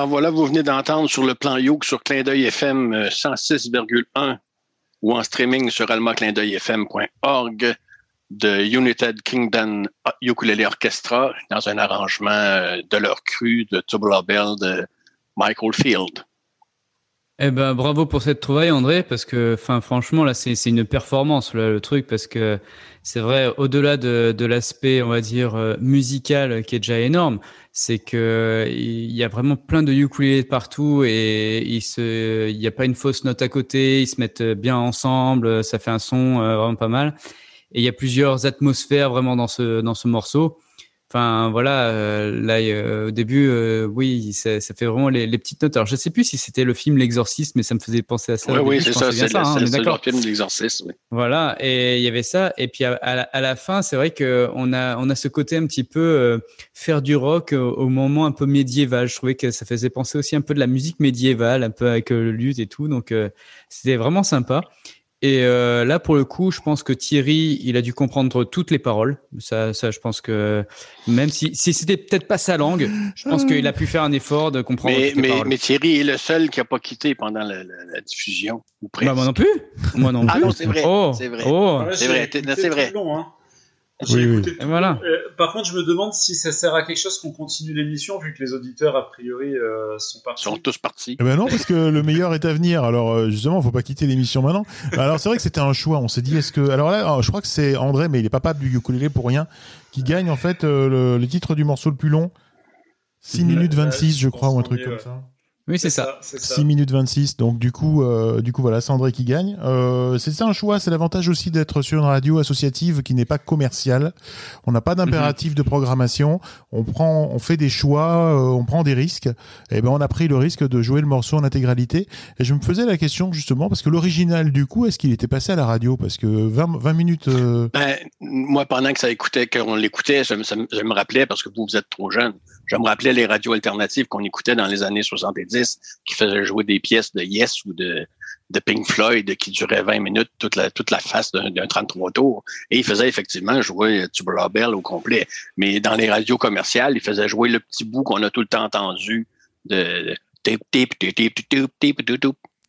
Voilà, vous venez d'entendre sur le plan Yoke sur Clin d'œil FM euh, 106,1 ou en streaming sur almaclindeuilfm.org de United Kingdom Ukulele Orchestra dans un arrangement euh, de leur cru de Tubular Bell de Michael Field. Eh ben, bravo pour cette trouvaille, André, parce que, enfin, franchement, là, c'est une performance, le truc, parce que c'est vrai, au-delà de, de l'aspect, on va dire, euh, musical, qui est déjà énorme, c'est que il y a vraiment plein de ukulélés partout et il se, il n'y a pas une fausse note à côté, ils se mettent bien ensemble, ça fait un son euh, vraiment pas mal. Et il y a plusieurs atmosphères vraiment dans ce, dans ce morceau. Enfin voilà, euh, là euh, au début, euh, oui, ça, ça fait vraiment les, les petites notes. Alors je sais plus si c'était le film L'Exorciste, mais ça me faisait penser à ça. Oui, c'est ça, c'est le, hein, c'est le- film de l'exorcisme. oui. Voilà, et il y avait ça. Et puis à, à la, à la fin, c'est vrai que on a on a ce côté un petit peu faire du rock au, moment un peu médiéval. Je trouvais que ça faisait penser aussi un peu de la musique médiévale, un peu avec le luth et tout. Donc c'était vraiment sympa. Et euh, là, pour le coup, je pense que Thierry, il a dû comprendre toutes les paroles. Ça, ça, je pense que même si, si c'était peut-être pas sa langue, je pense qu'il a pu faire un effort de comprendre Mais, toutes les mais, paroles. mais Thierry est le seul qui n'a pas quitté pendant la, la- la diffusion. Ou. Bah, moi non plus. Moi non Ah plus. non, c'est vrai, Oh, c'est vrai. oh. C'est vrai, c'est vrai. le long, hein. J'ai Oui, oui. écouté tout Et le voilà. Euh, par contre, je me demande si ça sert à quelque chose qu'on continue l'émission, vu que les auditeurs, a priori, euh, sont Ils partis. sont tous partis. Eh ben non, parce que le meilleur est à venir. Alors euh, justement, faut pas quitter l'émission maintenant. Alors c'est vrai que c'était un choix. On s'est dit, est-ce que alors là, euh, je crois que c'est André, mais il est pas pape du ukulélé pour rien, qui gagne en fait euh, le, le titre du morceau le plus long, 6 Mhm. minutes Ouais, 26, je crois, ou un truc comme ça. Oui, c'est ça. C'est ça. 6 minutes 26. Donc du coup, euh, du coup voilà, c'est André qui gagne. Euh, c'est ça un choix. C'est l'avantage aussi d'être sur une radio associative qui n'est pas commerciale. On n'a pas d'impératif de programmation. On prend, on fait des choix, euh, on prend des risques. Et ben on a pris le risque de jouer le morceau en intégralité. Et je me faisais la question justement parce que l'original du coup, est-ce qu'il était passé à la radio? Parce que 20, 20 minutes. euh, Ben, moi, pendant que ça écoutait, qu'on l'écoutait, je, je me rappelais, parce que vous, vous êtes trop jeune, je me rappelais les radios alternatives qu'on écoutait dans les années 70 qui faisaient jouer des pièces de Yes ou de, de Pink Floyd qui duraient 20 minutes toute la, toute la face d'un 33 tours. Et ils faisaient effectivement jouer Tubular Bell au complet. Mais dans les radios commerciales, ils faisaient jouer le petit bout qu'on a tout le temps entendu de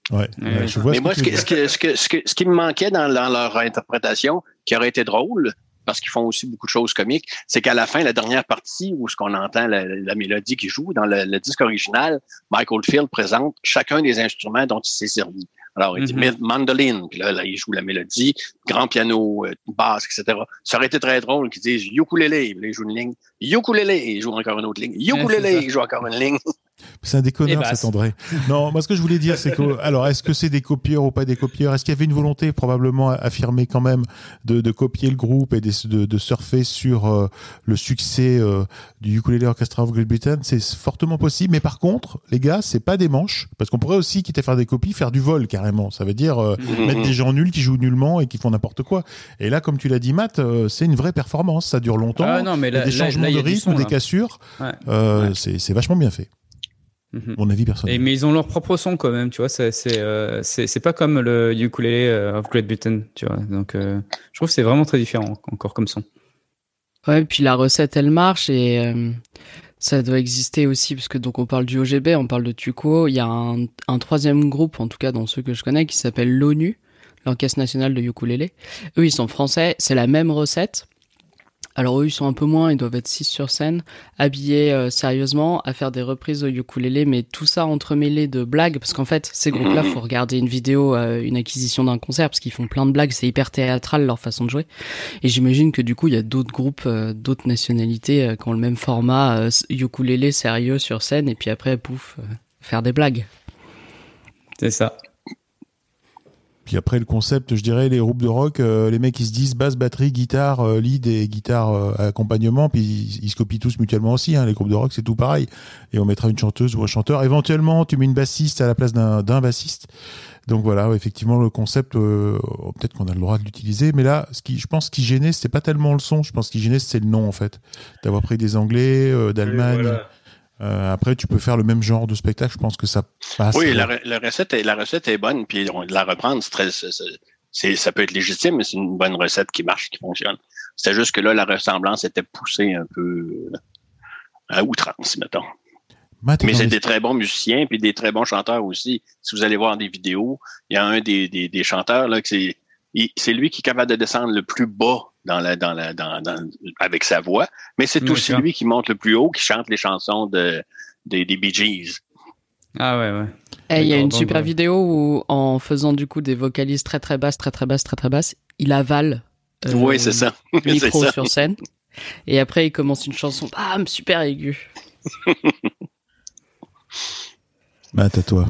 Ouais, euh, je vois Mais ce moi, ce, que, ce, que, ce, qui me manquait dans leur interprétation, qui aurait été drôle, parce qu'ils font aussi beaucoup de choses comiques, c'est qu'à la fin, la dernière partie où ce qu'on entend la, la mélodie qui joue dans le, le disque original, Michael Field présente chacun des instruments dont il s'est servi. Alors, il dit Mhm. mandoline, puis là, là, il joue la mélodie, grand piano, euh, basse, etc. Ça aurait été très drôle qu'ils disent ukulélé, puis là, il joue une ligne, ukulélé, il joue encore une autre ligne, Ouais, ukulélé, ça. il joue encore une ligne. [laughs] C'est un déconneur, Et basse. cet André. Non, moi, ce que je voulais dire, c'est que, [laughs] alors, est-ce que c'est des copieurs ou pas des copieurs? Est-ce qu'il y avait une volonté, probablement affirmée quand même, de, de copier le groupe et de, de, de surfer sur euh, le succès euh, du Ukulele Orchestra of Great Britain? C'est fortement possible. Mais par contre, les gars, c'est pas des manches. Parce qu'on pourrait aussi, quitte à faire des copies, faire du vol, carrément. Ça veut dire euh, [laughs] mettre des gens nuls qui jouent nullement et qui font n'importe quoi. Et là, comme tu l'as dit, Matt, euh, c'est une vraie performance. Ça dure longtemps. Ah non, mais Il y a là, des changements là, il y de a rythme, son, des cassures. Ouais. Euh, Ouais. c'est c'est vachement bien fait. Mhm. Mon avis personnel. Et, mais ils ont leur propre son quand même, tu vois. C'est c'est euh, pas comme le ukulélé euh, of Great Britain, tu vois. Donc euh, je trouve que c'est vraiment très différent encore comme son. Ouais, puis la recette, elle marche et euh, ça doit exister aussi parce que donc on parle du OGB, on parle de Tuco. Il y a un, un troisième groupe, en tout cas dans ceux que je connais, qui s'appelle l'ONU, l'Orchestre national de ukulélé. Eux, ils sont français, c'est la même recette. Alors eux, ils sont un peu moins, ils doivent être 6 sur scène, habillés euh, sérieusement, à faire des reprises au ukulélé, mais tout ça entremêlé de blagues, parce qu'en fait, ces groupes-là, faut regarder une vidéo, euh, une acquisition d'un concert, parce qu'ils font plein de blagues, c'est hyper théâtral leur façon de jouer. Et j'imagine que du coup, il y a d'autres groupes, euh, d'autres nationalités euh, qui ont le même format, euh, ukulélé sérieux sur scène, et puis après, pouf, euh, faire des blagues. C'est ça. Puis après le concept, je dirais les groupes de rock, euh, les mecs ils se disent basse, batterie, guitare, euh, lead et guitare euh, accompagnement, puis ils, ils se copient tous mutuellement aussi. Hein, les groupes de rock c'est tout pareil. Et on mettra une chanteuse ou un chanteur. Éventuellement, tu mets une bassiste à la place d'un bassiste. Donc voilà, effectivement le concept, euh, peut-être qu'on a le droit de l'utiliser, mais là, ce qui, je pense, ce qui gênait, c'était pas tellement le son. Je pense qui gênait, c'est le nom en fait, d'avoir pris des Anglais, d'Allemagne. Voilà. Euh, après, tu peux faire le même genre de spectacle. Je pense que ça passe. Oui, la, re- la recette est, la recette est bonne, puis on, la reprendre, c'est c'est- c'est- c'est- ça peut être légitime, mais c'est une bonne recette qui marche, qui fonctionne. C'était juste que là, la ressemblance était poussée un peu euh, à outrance, mettons. Matt Mais c'est des très bons musiciens puis des très bons chanteurs aussi. Si vous allez voir des vidéos, il y a un des, des, des chanteurs là c'est c'est lui qui est capable de descendre le plus bas dans la dans la dans, dans- avec sa voix, mais c'est aussi lui qui monte le plus haut, qui chante les chansons de des, des Bee Gees. Ah ouais, ouais. Et il y a une super ouais. vidéo où, en faisant du coup des vocalises très très basses, très très basses, très très basses, il avale euh, oui, c'est ça. [laughs] le micro ça. sur scène. Et après, il commence une chanson, bam, super aiguë. Matt, à toi.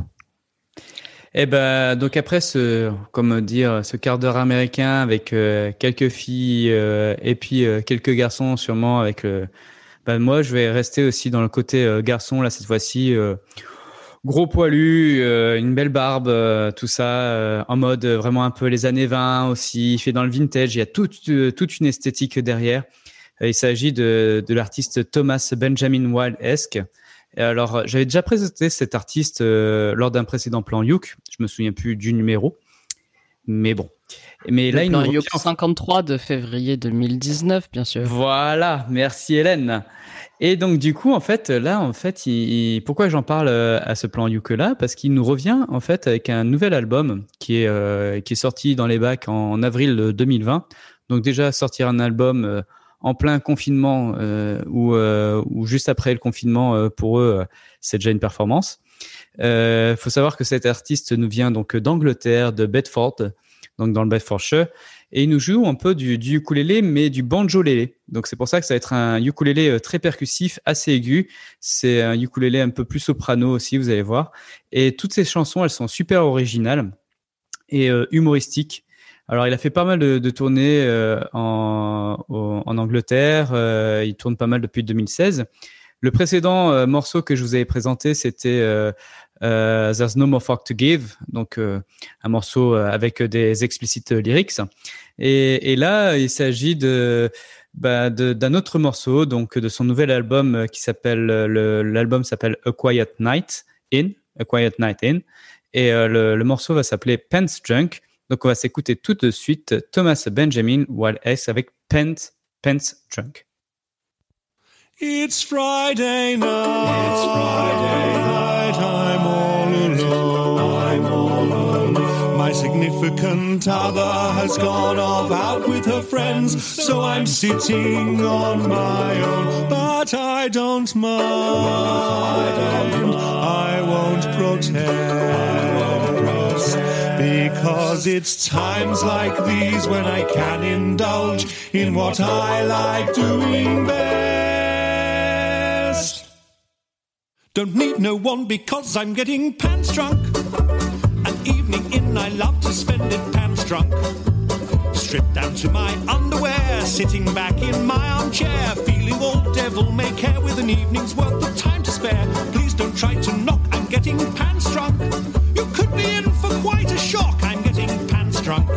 Et ben donc après ce comment dire ce quart d'heure américain avec euh, quelques filles euh, et puis euh, quelques garçons sûrement avec le ben moi je vais rester aussi dans le côté euh, garçon là cette fois-ci euh, gros poilu euh, une belle barbe euh, tout ça euh, en mode euh, vraiment un peu les années 20 aussi fait dans le vintage il y a toute euh, toute une esthétique derrière. Euh, il s'agit de de l'artiste Thomas Benjamin Wild-esque et alors, euh, j'avais déjà présenté cet artiste euh, lors d'un précédent plan Youk. Je me souviens plus du numéro. Mais bon. Mais là, Le il nous plan revient- 53 de février 2019, bien sûr. Voilà, merci Hélène. Et donc du coup, en fait, là, en fait, il, pourquoi j'en parle euh, à ce plan Youk là Parce qu'il nous revient en fait avec un nouvel album qui est euh, qui est sorti dans les bacs en, en avril 2020. Donc déjà sortir un album euh, en plein confinement euh, ou euh, ou juste après le confinement euh, pour eux, euh, c'est déjà une performance. Euh, faut savoir que cet artiste nous vient donc d'Angleterre, de Bedford, donc dans le Bedfordshire, et il nous joue un peu du, du ukulélé, mais du banjolélé. Donc c'est pour ça que ça va être un ukulélé euh, très percussif, assez aigu. C'est un ukulélé un peu plus soprano aussi, vous allez voir. Et toutes ces chansons, elles sont super originales et humoristiques. Alors, il a fait pas mal de, de tournées euh, en, en Angleterre. euh, il tourne pas mal depuis 2016. Le précédent euh, morceau que je vous avais présenté, c'était euh, euh, There's No More Fuck to Give, donc euh, un morceau avec des explicites lyrics. Et, et là, il s'agit de bah, d'un autre morceau, donc de son nouvel album qui s'appelle le- l'album s'appelle A Quiet Night In, A Quiet Night In, et le, le morceau va s'appeler Pants Junk. Donc on va s'écouter tout de suite Thomas Benjamin Wild S avec Pants Pants Junk. It's Friday night. It's Friday night. I'm all alone. I'm all alone. My significant other has gone off out with her friends, so I'm sitting on my own. But I don't mind. I won't protest. Because it's times like these when I can indulge in what I like doing best. Don't need no one because I'm getting pants drunk. An evening in, I love to spend it pants drunk. Stripped down to my underwear, sitting back in my armchair, feeling all devil may care with an evening's worth of time to spare. Please don't try to knock, I'm getting pants drunk. You could be in for quite a shock, I'm getting pants drunk.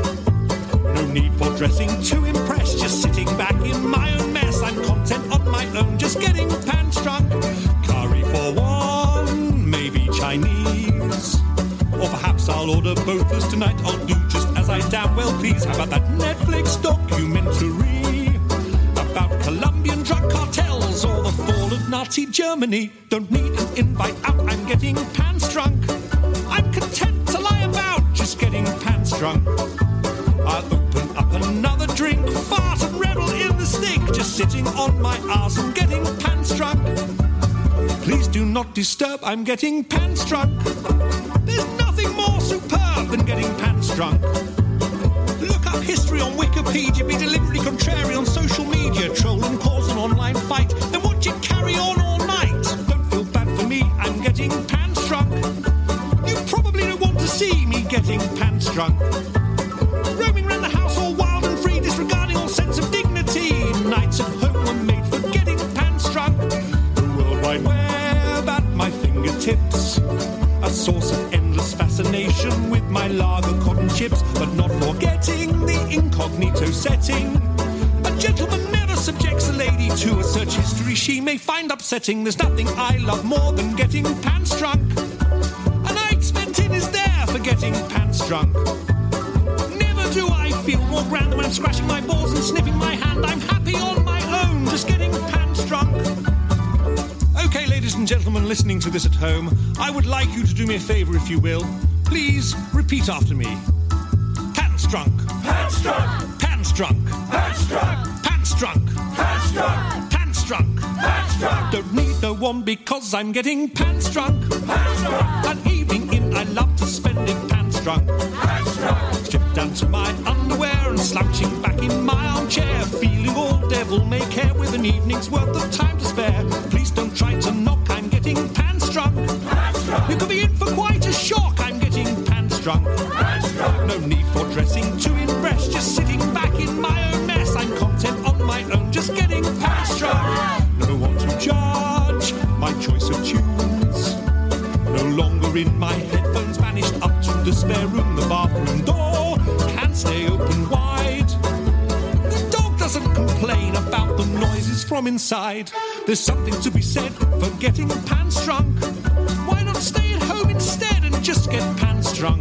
No need for dressing to impress, just sitting back in my own mess. I'm content on my own, just getting pants drunk. Curry for one, maybe Chinese. Or perhaps I'll order both as tonight I'll do just as I damn well please. How about that Netflix documentary Colombian drug cartels or the fall of Nazi Germany? Don't need an invite out, I'm getting pants drunk. I'm content to lie about, just getting pants drunk. I'll open up another drink, fart and revel in the stink, just sitting on my ass and getting pants drunk. Please do not disturb, I'm getting pants drunk. There's nothing more superb than getting pants drunk. Look up history on Wikipedia, be deliberately contrary on social incognito setting. A gentleman never subjects a lady to a search history she may find upsetting. There's nothing I love more than getting pants drunk. A night spent in is there for getting pants drunk. Never do I feel more grand than when I'm scratching my balls and sniffing my hand. I'm happy on my own, just getting pants drunk. Okay, ladies and gentlemen listening to this at home, I would like you to do me a favor, if you will. Please repeat after me. Pants drunk. Pants drunk. Pants drunk. Pants drunk. Pants drunk. Pants drunk. Pants drunk. Pants drunk. Don't need no one because I'm getting pants drunk. Pants drunk. An evening in I love to spend it pants drunk. Pants drunk. Stripped down to my underwear and slouching back in my armchair, feeling all devil may care with an evening's worth of time to spare. Please inside. There's something to be said for getting pants drunk. Why not stay at home instead and just get pants drunk?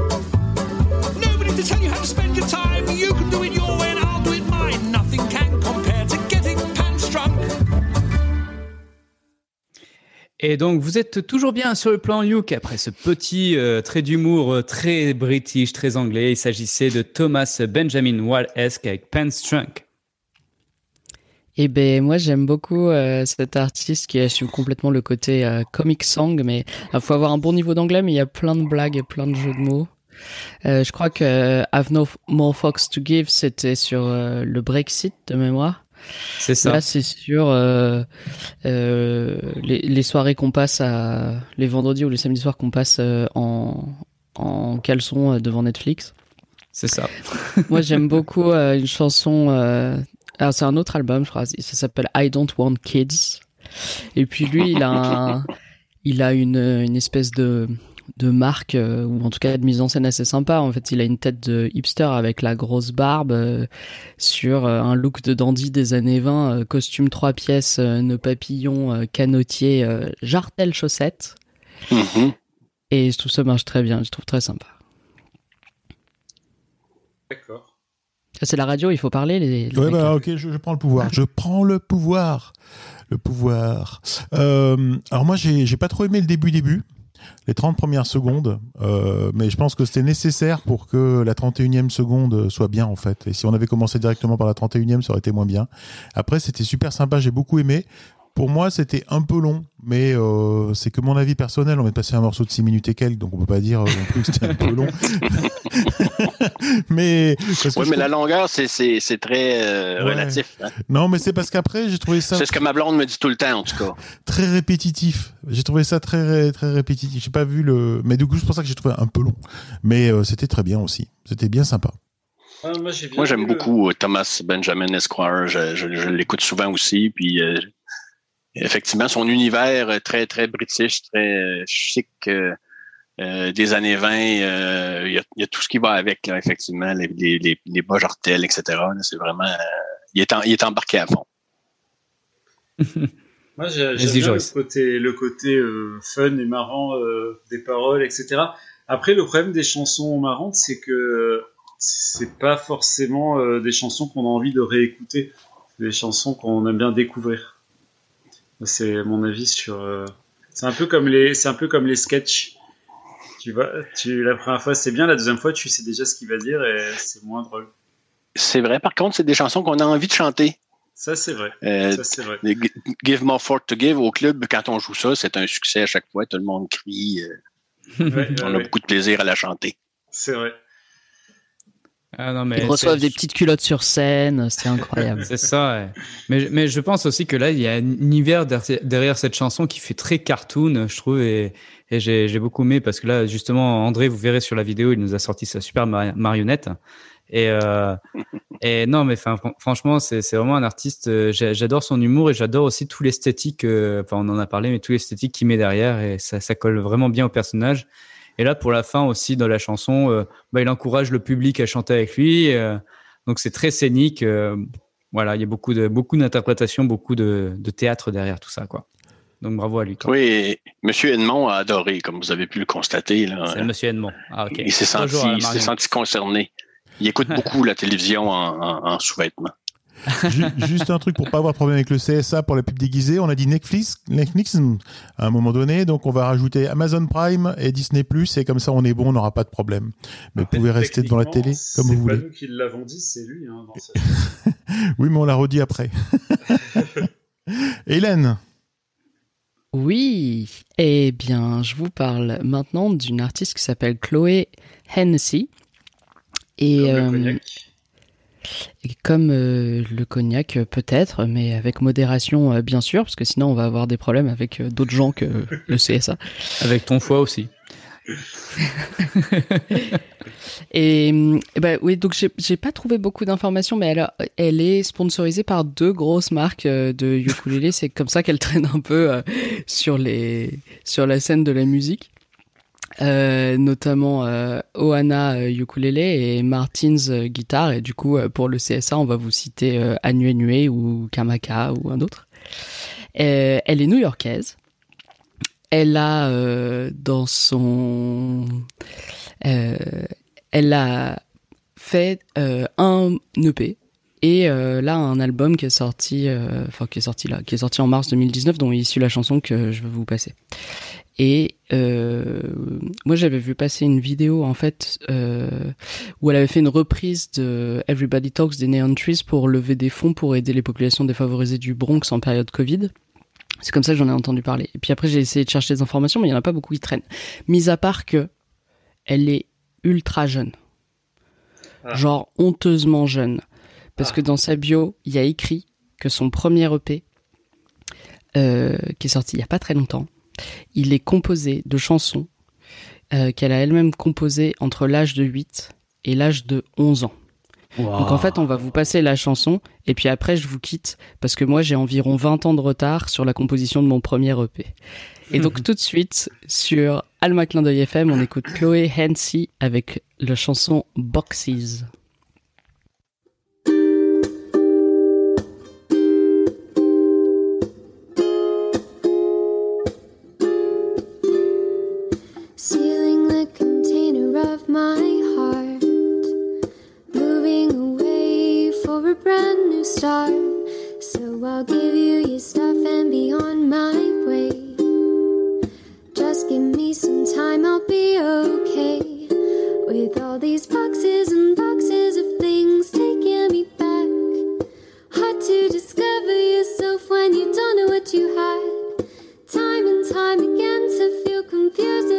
Nobody to tell you how to spend your time. You can do it your way and I'll do it mine. Nothing can compare to getting pants drunk. Et donc, vous êtes toujours bien sur le plan Luke après ce petit euh, trait d'humour euh, très british, très anglais. Il s'agissait de Thomas Benjamin Wall-esque avec Pants Drunk. Et ben moi j'aime beaucoup euh, cet artiste qui assume complètement le côté euh, comic song, mais il faut avoir un bon niveau d'anglais, mais il y a plein de blagues et plein de jeux de mots. Euh, je crois que euh, I've No More Fox to Give c'était sur euh, le Brexit de mémoire. C'est ça. Là c'est sur euh, euh, les, les soirées qu'on passe à les vendredis ou les samedis soirs qu'on passe euh, en en caleçon euh, devant Netflix. C'est ça. Moi, j'aime beaucoup euh, une chanson. euh, alors, c'est un autre album, je crois. Ça s'appelle I Don't Want Kids. Et puis lui, il a, un- il a une, une espèce de de marque euh, ou en tout cas de mise en scène assez sympa. En fait, il a une tête de hipster avec la grosse barbe euh, sur euh, un look de dandy des années 20, euh, costume trois pièces, nœud papillon, canotier, jartel chaussettes. Mhm. Et je trouve ça marche très bien. Je trouve très sympa. D'accord. C'est la radio, il faut parler. Les, les Ouais, mecs, bah, là. ok, je, je prends le pouvoir. Je prends le pouvoir. Le pouvoir. Euh, alors moi, j'ai j'ai pas trop aimé le début début, les 30 premières secondes, euh, mais je pense que c'était nécessaire pour que la 31e seconde soit bien en fait. Et si on avait commencé directement par la 31e, ça aurait été moins bien. Après, c'était super sympa, j'ai beaucoup aimé. Pour moi, c'était un peu long, mais euh, c'est que mon avis personnel. On est passé un morceau de 6 minutes et quelques, donc on peut pas dire euh, non plus que c'était un peu long. [laughs] mais parce que Oui, mais la longueur, c'est- c'est c'est très euh, Ouais. relatif. hein. non, mais c'est parce qu'après, j'ai trouvé ça C'est ce que ma blonde me dit tout le temps, en tout cas. très répétitif. J'ai trouvé ça très très répétitif. J'ai pas vu le, mais du coup c'est pour ça que j'ai trouvé un peu long. Mais euh, c'était très bien aussi. C'était bien sympa. Ah, moi, j'aime beaucoup euh, Thomas Benjamin Esquire. Je, je- je l'écoute souvent aussi. Puis, euh, effectivement, son univers euh, très, très british, très euh, chic euh, des années 20. euh, Il y, a, il y a tout ce qui va avec, là, effectivement, les, les, les, les bas jartels, etc. C'est vraiment... euh, il, est en- il est embarqué à fond. [laughs] Moi, j'aime bien le côté, le côté euh, fun et marrant euh, des paroles, etc. Après, le problème des chansons marrantes, c'est que c'est pas forcément euh, des chansons qu'on a envie de réécouter. Des chansons qu'on aime bien découvrir. C'est mon avis sur. euh, C'est un peu comme les, c'est un peu comme les sketchs. Tu vois, tu la première fois c'est bien, la deuxième fois tu sais déjà ce qu'il va dire et c'est moins drôle. C'est vrai. Par contre, c'est des chansons qu'on a envie de chanter. Ça c'est vrai. Euh, Ça c'est vrai. Give More Fort to Give au club, quand on joue ça, c'est un succès à chaque fois. Tout le monde crie. euh, Ouais, ouais, on a ouais. beaucoup de plaisir à la chanter. C'est vrai. Ah non, mais Ils reçoivent des petites culottes sur scène, c'est [laughs] incroyable. C'est ça, ouais. Mais, mais je pense aussi que là, il y a un univers derrière, cette chanson qui fait très cartoon, je trouve, et, et j'ai beaucoup aimé parce que là, justement, André, vous verrez sur la vidéo, il nous a sorti sa super mari- marionnette. Et, euh, et non, mais franchement, c'est vraiment un artiste. euh, J'adore son humour et j'adore aussi tout l'esthétique. euh, Enfin, on en a parlé, mais tout l'esthétique qu'il met derrière et ça, ça colle vraiment bien au personnage. Et là, pour la fin aussi, dans la chanson, euh, bah, il encourage le public à chanter avec lui. euh, donc c'est très scénique. euh, voilà, il y a beaucoup de beaucoup d'interprétations, beaucoup de, de théâtre derrière tout ça, quoi. Donc bravo à lui. quoi. Oui, Monsieur Edmond a adoré, comme vous avez pu le constater. C'est Monsieur Edmond. Ah ok. Il s'est senti concerné. Il écoute beaucoup la télévision en, en- en sous-vêtements. Ju- Juste un truc pour pas avoir de problème avec le CSA pour la pub déguisée. On a dit Netflix, Netflix hum, à un moment donné, donc on va rajouter Amazon Prime et Disney Plus et comme ça on est bon, on n'aura pas de problème. Mais vous pouvez rester devant la télé comme vous C'est voulez. pas nous qui l'avons dit, c'est lui. Hein, dans [laughs] Oui, mais on l'a redit après. [laughs] Hélène, Oui, eh bien, je vous parle maintenant d'une artiste qui s'appelle Chloé Hennessy. Et, Comme le euh, cognac. Et comme euh, le cognac, euh, peut-être, mais avec modération, euh, bien sûr, parce que sinon on va avoir des problèmes avec euh, d'autres gens que le CSA. Avec ton foie aussi. [laughs] Et, eh ben, oui, donc j'ai pas trouvé beaucoup d'informations, mais elle, a- elle est sponsorisée par deux grosses marques de ukulélé. C'est comme ça qu'elle [laughs] traîne un peu sur les sur la scène de la musique. Euh, notamment euh, Ohana euh, ukulélé et Martins euh, guitare et du coup euh, pour le CSA on va vous citer Anue Nue ou Kamaka ou un autre. Elle est new-yorkaise. Elle a dans son elle a fait un EP et là un album qui est sorti qui est sorti en mars 2019 dont est issue la chanson que je vais vous passer et euh, moi j'avais vu passer une vidéo en fait euh, où elle avait fait une reprise de Everybody Talks des Neon Trees pour lever des fonds pour aider les populations défavorisées du Bronx en période Covid c'est comme ça que j'en ai entendu parler. Et puis après, j'ai essayé de chercher des informations, mais il n'y en a pas beaucoup qui traînent. Mis à part que elle est ultra jeune. Ah. Genre honteusement jeune. Parce Ah. que dans sa bio, il y a écrit que son premier EP, euh, qui est sorti il n'y a pas très longtemps, il est composé de chansons euh, qu'elle a elle-même composées entre l'âge de 8 et l'âge de 11 ans. Donc en fait, on va vous passer la chanson et puis après je vous quitte parce que moi j'ai environ 20 ans de retard sur la composition de mon premier EP. Et donc [laughs] tout de suite sur Alma Clin d'œil FM, on écoute Chloé Hensey avec la chanson Boxes. My heart. Moving away for a brand new start. So I'll give you your stuff and be on my way. Just give me some time, I'll be okay. With all these boxes and boxes of things taking me back. Hard to discover yourself when you don't know what you had. Time and time again to feel confused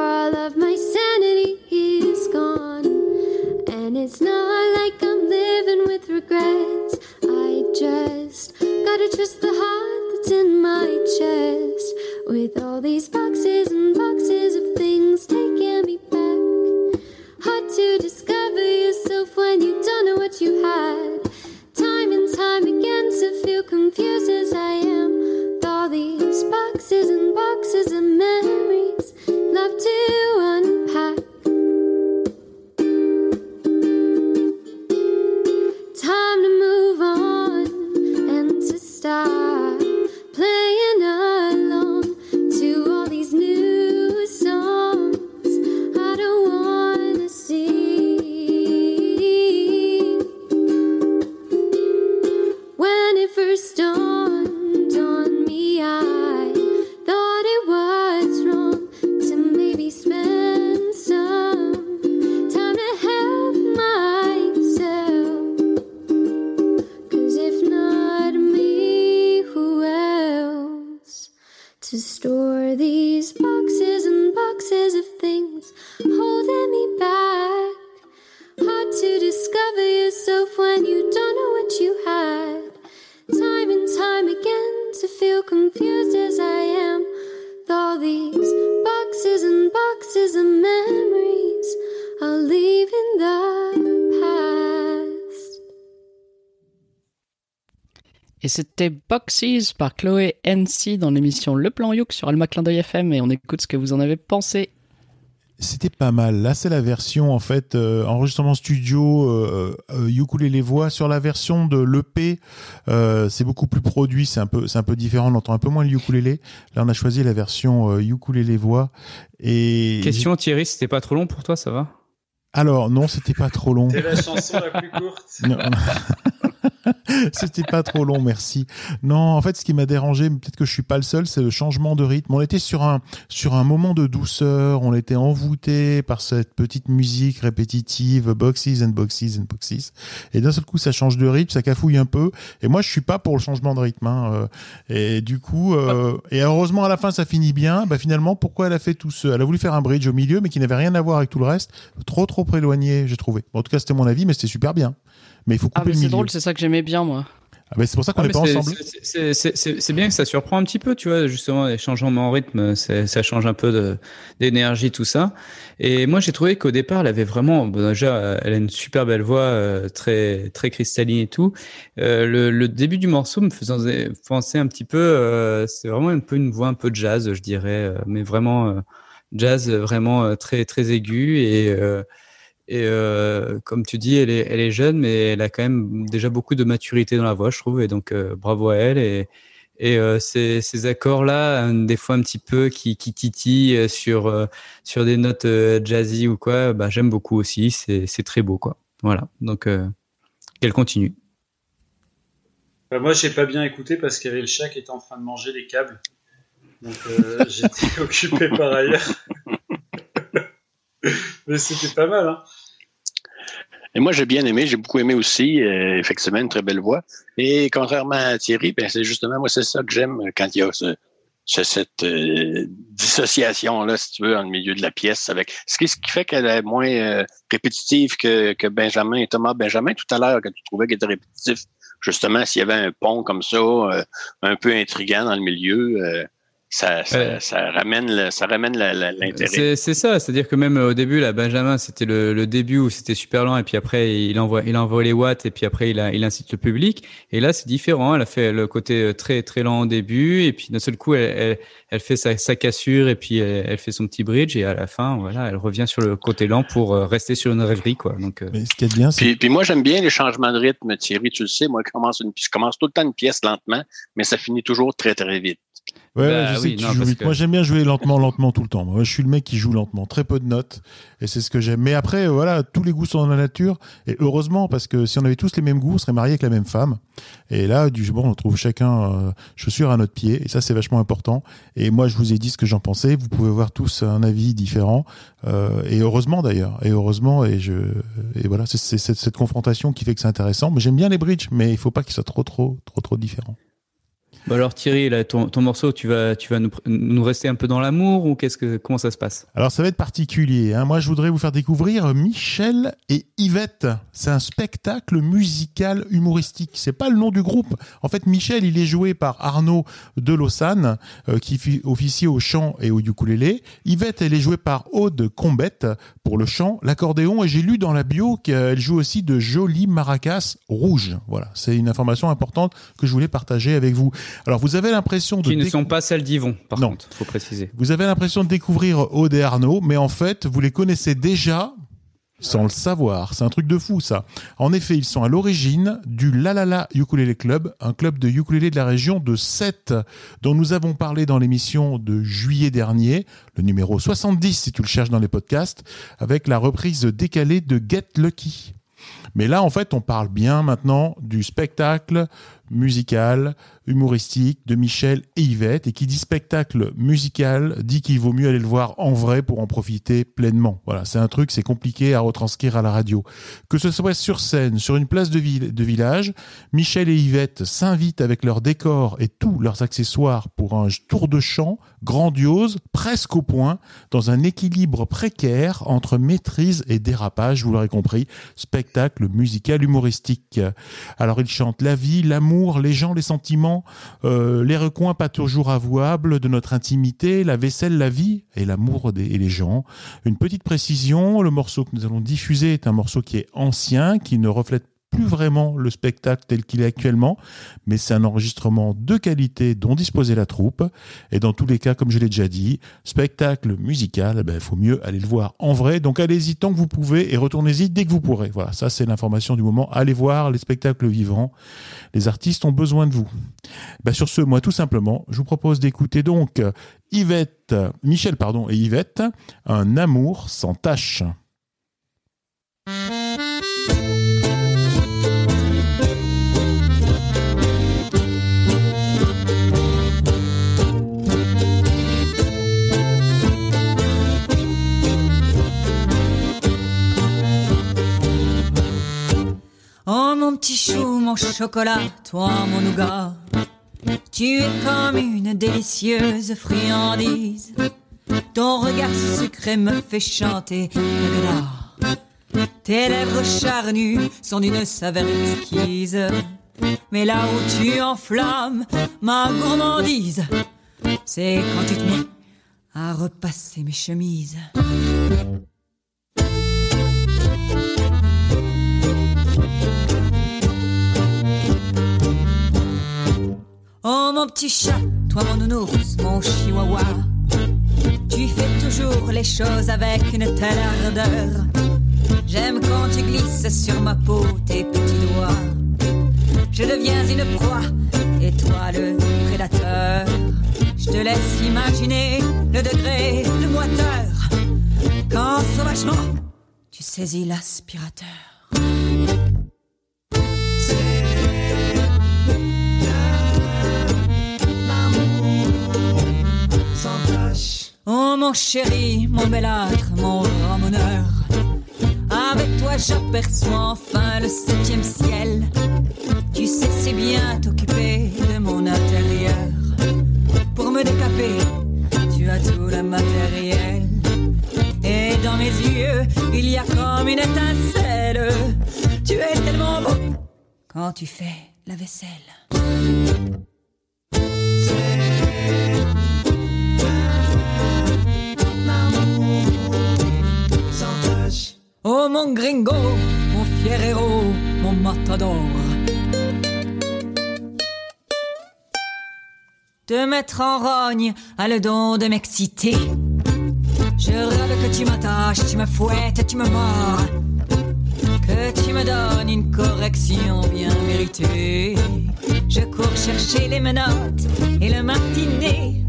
first dawn. C'était Boxes par Chloé NC dans l'émission Le Plan Youk sur Alma Clin d'œil FM et on écoute ce que vous en avez pensé. C'était pas mal. Là, c'est la version en fait euh, enregistrement studio euh, euh, ukulélé voix sur la version de l'EP. Euh, c'est beaucoup plus produit, c'est un peu c'est un peu différent, on entend un peu moins le ukulélé. Là, on a choisi la version euh, ukulélé voix et Question Thierry, c'était pas trop long pour toi, ça va? Alors non, c'était pas trop long. C'est la chanson la plus courte. [laughs] C'était pas trop long, merci. Non, en fait, ce qui m'a dérangé, peut-être que je suis pas le seul, c'est le changement de rythme. On était sur un sur un moment de douceur, on était envoûté par cette petite musique répétitive, boxes and boxes and boxes. Et d'un seul coup, ça change de rythme, ça cafouille un peu. Et moi, je suis pas pour le changement de rythme. hein, euh. Et du coup, euh, et heureusement à la fin, ça finit bien. Bah finalement, pourquoi elle a fait tout ce Elle a voulu faire un bridge au milieu, mais qui n'avait rien à voir avec tout le reste. Trop trop éloigné, j'ai trouvé. En tout cas, c'était mon avis, mais c'était super bien. Mais il faut Ah, couper le c'est drôle, c'est ça que j'aimais bien, moi. Ah, bah, c'est pour ça qu'on Ah, n'est mais pas ensemble. c'est- bien que ça surprend un petit peu, tu vois, justement, les changements en rythme, ça change un peu d'énergie, tout ça. Et moi, j'ai trouvé qu'au départ, elle avait vraiment, bon, déjà, elle a une super belle voix, euh, très, très cristalline et tout. Euh, le, le début du morceau me faisait penser un petit peu, euh, c'est vraiment un peu une voix un peu jazz, je dirais, euh, mais vraiment euh, jazz, vraiment euh, très, très aigu et euh, et euh, comme tu dis, elle est, elle est jeune, mais elle a quand même déjà beaucoup de maturité dans la voix, je trouve. Et donc, euh, bravo à elle. Et, et euh, ces, ces accords-là, des fois un petit peu qui, qui titillent sur, sur des notes jazzy ou quoi, bah, j'aime beaucoup aussi. C'est très beau, quoi. Voilà. Donc, qu'elle continue. Bah, moi, j'ai pas bien écouté parce qu'il y avait le chat qui était en train de manger les câbles. Donc, j'étais [laughs] occupé par ailleurs. [laughs] Mais c'était pas mal, hein. Et moi, j'ai bien aimé, j'ai beaucoup aimé aussi, euh, effectivement, une très belle voix. Et contrairement à Thierry, ben, c'est justement, moi, c'est ça que j'aime quand il y a ce, ce- cette euh, dissociation-là, si tu veux, le milieu de la pièce. avec Ce qui, ce qui fait qu'elle est moins euh, répétitive que, que Benjamin et Thomas. Benjamin, tout à l'heure, que tu trouvais qu'elle était répétitif, justement, s'il y avait un pont comme ça, euh, un peu intriguant dans le milieu, euh, ça, ça, Ouais. ça ramène le- ça ramène l'intérêt. C'est c'est ça, c'est-à-dire que même euh, au début, là, Benjamin, c'était le, le début où c'était super lent, et puis après, il envoie, il envoie les watts, et puis après, il, a, il incite le public. Et là, c'est différent. Elle a fait le côté euh, très très lent au début, et puis d'un seul coup, elle, elle, elle fait sa, sa cassure, et puis elle, elle fait son petit bridge, et à la fin, voilà, elle revient sur le côté lent pour euh, rester sur une rêverie, quoi. Donc, Mais ce qui est bien, c'est Puis, puis moi, j'aime bien les changements de rythme, Thierry, tu le sais. Moi, je commence, une, je commence tout le temps une pièce lentement, mais ça finit toujours très, très vite. Ouais, ouais, Bah je sais oui, que tu non, joues vite. que- Moi, j'aime bien jouer lentement, lentement tout le temps. Moi, je suis le mec qui joue lentement, très peu de notes, et c'est ce que j'aime. Mais après, voilà, tous les goûts sont dans la nature, et heureusement, parce que si on avait tous les mêmes goûts, on serait mariés avec la même femme. Et là, du bon, on trouve chacun euh, chaussure à notre pied, et ça, c'est vachement important. Et moi, je vous ai dit ce que j'en pensais. Vous pouvez avoir tous un avis différent, euh, et heureusement d'ailleurs, et heureusement, et je, et voilà, c'est cette confrontation qui fait que c'est intéressant. Mais j'aime bien les bridges, mais il faut pas qu'ils soient trop, trop, trop, trop différents. Bah alors Thierry, ton, morceau, tu vas, tu vas nous, rester un peu dans l'amour ou qu'est-ce que, comment ça se passe? Alors ça va être particulier. Hein. Moi, je voudrais vous faire découvrir Michel et Yvette. C'est un spectacle musical humoristique. C'est pas le nom du groupe. En fait, Michel, il est joué par Arnaud de Lausanne, euh, qui fi- officie au chant et au ukulélé. Yvette, elle est jouée par Aude Combette pour le chant, l'accordéon. Et j'ai lu dans la bio qu'elle joue aussi de jolies maracas rouges. Voilà, c'est une information importante que je voulais partager avec vous. Alors, vous avez l'impression de Qui ne sont pas celles d'Yvon, par Non. contre, faut préciser. vous avez l'impression de découvrir Aude et Arnaud, mais en fait, vous les connaissez déjà sans le savoir. C'est un truc de fou, ça. En effet, ils sont à l'origine du La La La Ukulele Club, un club de ukulélé de la région de Sète, dont nous avons parlé dans l'émission de juillet dernier, le numéro 70 si tu le cherches dans les podcasts, avec la reprise décalée de Get Lucky. Mais là, en fait, on parle bien maintenant du spectacle musical, humoristique de Michel et Yvette. Et qui dit spectacle musical dit qu'il vaut mieux aller le voir en vrai pour en profiter pleinement. Voilà, c'est un truc, c'est compliqué à retranscrire à la radio. Que ce soit sur scène, sur une place de, de village, Michel et Yvette s'invitent avec leurs décors et tous leurs accessoires pour un tour de chant grandiose, presque au point, dans un équilibre précaire entre maîtrise et dérapage, vous l'aurez compris, spectacle musical humoristique. Alors ils chantent la vie, l'amour, les gens, les sentiments, euh, les recoins pas toujours avouables de notre intimité, la vaisselle, la vie et l'amour des, et les gens. Une petite précision, le morceau que nous allons diffuser est un morceau qui est ancien, qui ne reflète plus vraiment le spectacle tel qu'il est actuellement, mais c'est un enregistrement de qualité dont disposait la troupe. Et dans tous les cas, comme je l'ai déjà dit, spectacle musical, il ben, faut mieux aller le voir en vrai. Donc allez-y tant que vous pouvez et retournez-y dès que vous pourrez. Voilà, ça c'est l'information du moment. Allez voir les spectacles vivants. Les artistes ont besoin de vous. Ben, sur ce, moi tout simplement, je vous propose d'écouter donc Yvette, Michel pardon et Yvette, un amour sans tâche. Oh mon petit chou, mon chocolat, toi mon nougat, tu es comme une délicieuse friandise. Ton regard sucré me fait chanter la Tes lèvres charnues sont d'une saveur exquise. Mais là où tu enflammes ma gourmandise, c'est quand tu te mets à repasser mes chemises. Oh mon petit chat, toi mon nounours, mon chihuahua, tu fais toujours les choses avec une telle ardeur. J'aime quand tu glisses sur ma peau tes petits doigts. Je deviens une proie et toi le prédateur. Je te laisse imaginer le degré de moiteur. Quand sauvagement tu saisis l'aspirateur. Oh mon chéri, mon belâtre, mon ramoneur. Avec toi j'aperçois enfin le septième ciel. Tu sais si bien t'occuper de mon intérieur. Pour me décaper, tu as tout le matériel. Et dans mes yeux, il y a comme une étincelle. Tu es tellement beau quand tu fais la vaisselle. Oh mon gringo, mon fier héros, mon matador. Te mettre en rogne a le don de m'exciter. Je rêve que tu m'attaches, tu me fouettes, tu me mords. Que tu me donnes une correction bien méritée. Je cours chercher les menottes et le martinet.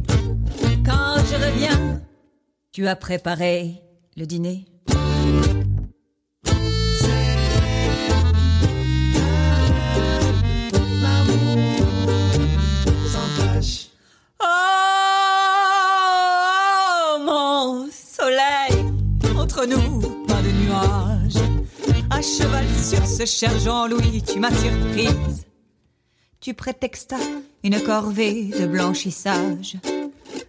Quand je reviens, tu as préparé le dîner? Nous, pas de nuages. À cheval sur ce cher Jean-Louis, tu m'as surprise. Tu prétextas une corvée de blanchissage.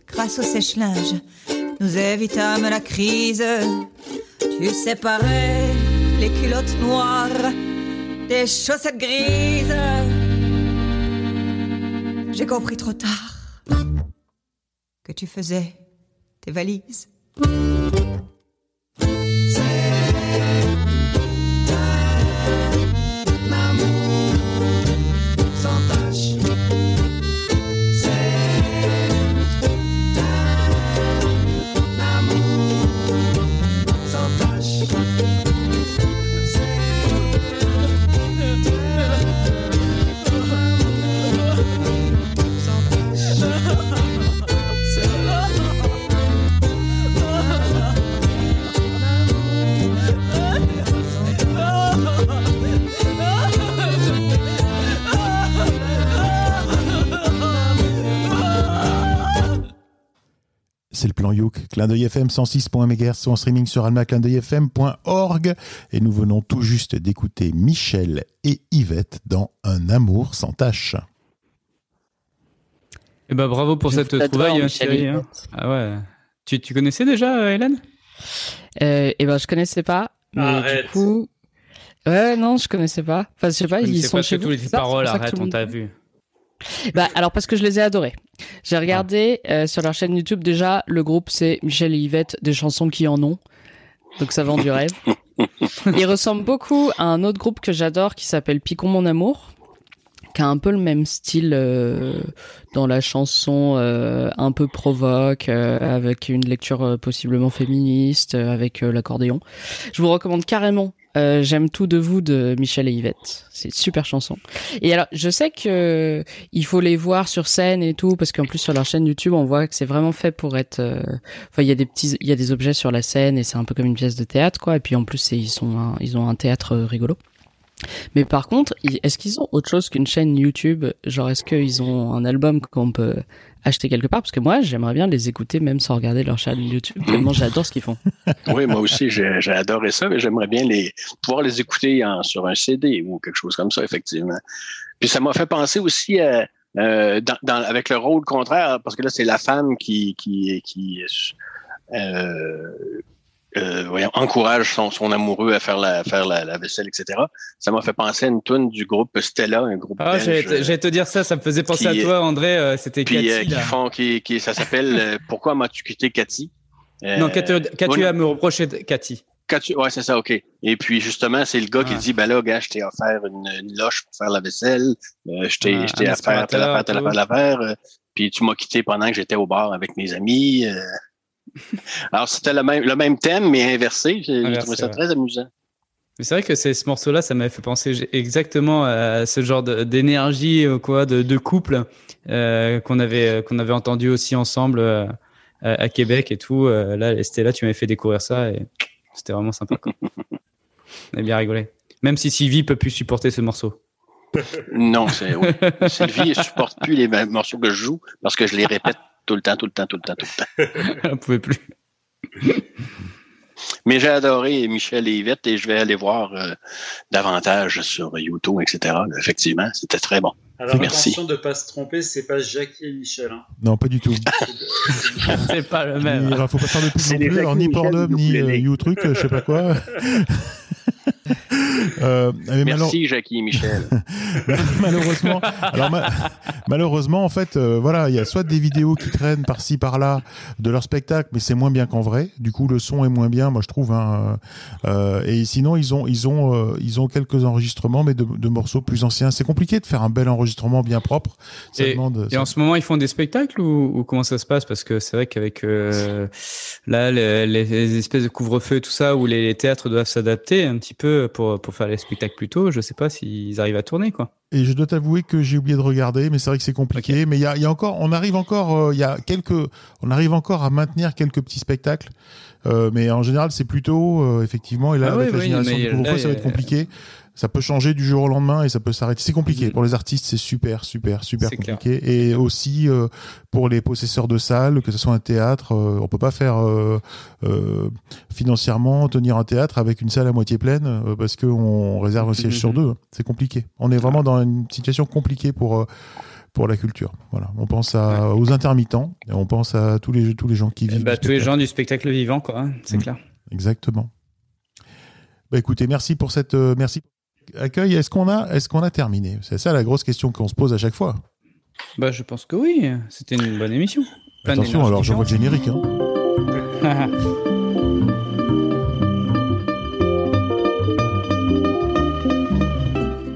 Grâce au sèche-linge, nous évitâmes la crise. Tu séparais les culottes noires des chaussettes grises. J'ai compris trop tard que tu faisais tes valises. C'est le plan Youk, clin d'œil FM 106.MHz en streaming sur almaclindeuilfm.org et nous venons tout juste d'écouter Michel et Yvette dans Un amour sans tâche. Eh ben, bravo pour Je cette trouvaille, hein, Michel Thierry, hein. Ah ouais. Tu, tu connaissais déjà, euh, Hélène? Euh, et ben je connaissais pas. Mais Arrête. du coup, ouais non je connaissais pas. Enfin je sais pas Je ils sont pas chez tous vous. les c'est ça paroles, arrête, on t'a vu. Bah alors parce que je les ai adorés. J'ai regardé euh, sur leur chaîne YouTube déjà le groupe c'est Michel et Yvette des chansons qui en ont. Donc ça vend du rêve. [laughs] Il ressemble beaucoup à un autre groupe que j'adore qui s'appelle Picon mon amour, qui a un peu le même style euh, dans la chanson euh, un peu provoque, avec une lecture possiblement féministe, avec l'accordéon. Je vous recommande carrément. Euh, J'aime tout de vous de Michel et Yvette. C'est une super chanson. Et alors, je sais que il faut les voir sur scène et tout, parce qu'en plus sur leur chaîne YouTube, on voit que c'est vraiment fait pour être. euh, Enfin, il y a des petits, il y a des objets sur la scène et c'est un peu comme une pièce de théâtre, quoi. Et puis en plus, ils sont, ils ont un théâtre euh, rigolo. Mais par contre, est-ce qu'ils ont autre chose qu'une chaîne YouTube? Genre, est-ce qu'ils ont un album qu'on peut acheter quelque part Parce que moi, j'aimerais bien les écouter même sans regarder leur chaîne YouTube. Tellement j'adore ce qu'ils font. [laughs] Oui, moi aussi, j'ai adoré ça, mais j'aimerais bien les pouvoir les écouter en- sur un CD ou quelque chose comme ça, effectivement. Puis ça m'a fait penser aussi euh, dans- avec le rôle contraire, parce que là, c'est la femme qui, qui, qui euh, euh, voyons, encourage son, son amoureux à faire la, faire la, la vaisselle, etc. Ça m'a fait penser à une tune du groupe Stella, un groupe Ah, j'allais te- dire ça, ça me faisait penser qui- à toi, André. euh, C'était puis euh, Cathy. qui font, qui, qui, ça s'appelle euh, Pourquoi m'as-tu quitté, Cathy? Euh, Non, qu'as-tu à me reprocher, de- Cathy Qu'as-tu- Ouais, c'est ça, OK. Et puis, justement, c'est le gars qui Ah. dit, ben là, gars, je t'ai offert une, une loche pour faire la vaisselle. Euh, je t'ai Ah, offert telle affaire, telle affaire, telle affaire. Puis tu m'as quitté pendant que j'étais au bar avec mes amis. Euh. Alors, c'était le même, le même thème, mais inversé. J'ai trouvé ça très amusant. C'est vrai que ce morceau-là, ça m'avait fait penser exactement à ce genre d'énergie, euh, quoi, de, de couple euh, qu'on avait qu'on avait entendu aussi ensemble euh, à, Québec et tout. Euh, là, Stella, tu m'avais fait découvrir ça et c'était vraiment sympa. Quoi. On a bien rigolé. Même si Sylvie peut plus supporter ce morceau. Non, c'est oui. Sylvie ne supporte plus les mêmes morceaux que je joue parce que je les répète tout le temps, tout le temps, tout le temps, tout le temps. [laughs] Elle pouvait plus. [laughs] Mais j'ai adoré Michel et Yvette et je vais aller voir euh, davantage sur YouTube, etc. Effectivement, c'était très bon. Alors Merci. attention de pas se tromper, c'est pas Jackie et Michel. Hein. Non, pas du tout. [laughs] c'est pas le Il même. ne faut pas faire de pub non plus, alors ni Jackie Pornhub, ni euh, euh, je sais pas quoi. Euh, mais Merci, Jackie et Michel. [laughs] malheureusement, alors ma- malheureusement, en fait, euh, voilà, il y a soit des vidéos qui traînent par-ci par-là de leur spectacle, mais c'est moins bien qu'en vrai. Du coup, le son est moins bien, moi je trouve. Hein, euh, et sinon, ils ont, ils ont, euh, ils ont quelques enregistrements, mais de, de morceaux plus anciens. C'est compliqué de faire un bel enregistrement bien propre. Ça Et, demande. et ça- en ce moment, ils font des spectacles ou, ou comment ça se passe? Parce que c'est vrai qu'avec euh, là les, les espèces de couvre-feu et tout ça, où les, les théâtres doivent s'adapter un petit peu pour, pour faire les spectacles plus tôt, je sais pas s'ils arrivent à tourner quoi. Et je dois t'avouer que j'ai oublié de regarder, mais c'est vrai que c'est compliqué. Mais il y a, il y a encore, on arrive encore, euh, il y a quelques, on arrive encore à maintenir quelques petits spectacles. Euh, mais en général, c'est plutôt euh, effectivement. Et là, Ah avec oui, la oui, génération du couvre-feu, ça va être compliqué. Ça peut changer du jour au lendemain et ça peut s'arrêter. C'est compliqué Mhm. pour les artistes, c'est super, super, super clair. compliqué. Et aussi euh, pour les possesseurs de salles, que ce soit un théâtre, euh, on peut pas faire euh, euh, financièrement tenir un théâtre avec une salle à moitié pleine parce qu'on réserve un siège sur deux. C'est compliqué. On est vraiment dans une situation compliquée pour pour la culture. Voilà, on pense à, aux intermittents et on pense à tous les tous les gens qui Eh vivent. bah, tous les gens du spectacle vivant quoi, hein, c'est Mm. clair. Exactement. Bah écoutez, merci pour cette euh, merci accueil. Est-ce qu'on a est-ce qu'on a terminé? C'est ça la grosse question qu'on se pose à chaque fois. Bah je pense que oui, c'était une bonne émission. Plein Attention, alors j'envoie le générique. Hein. [laughs]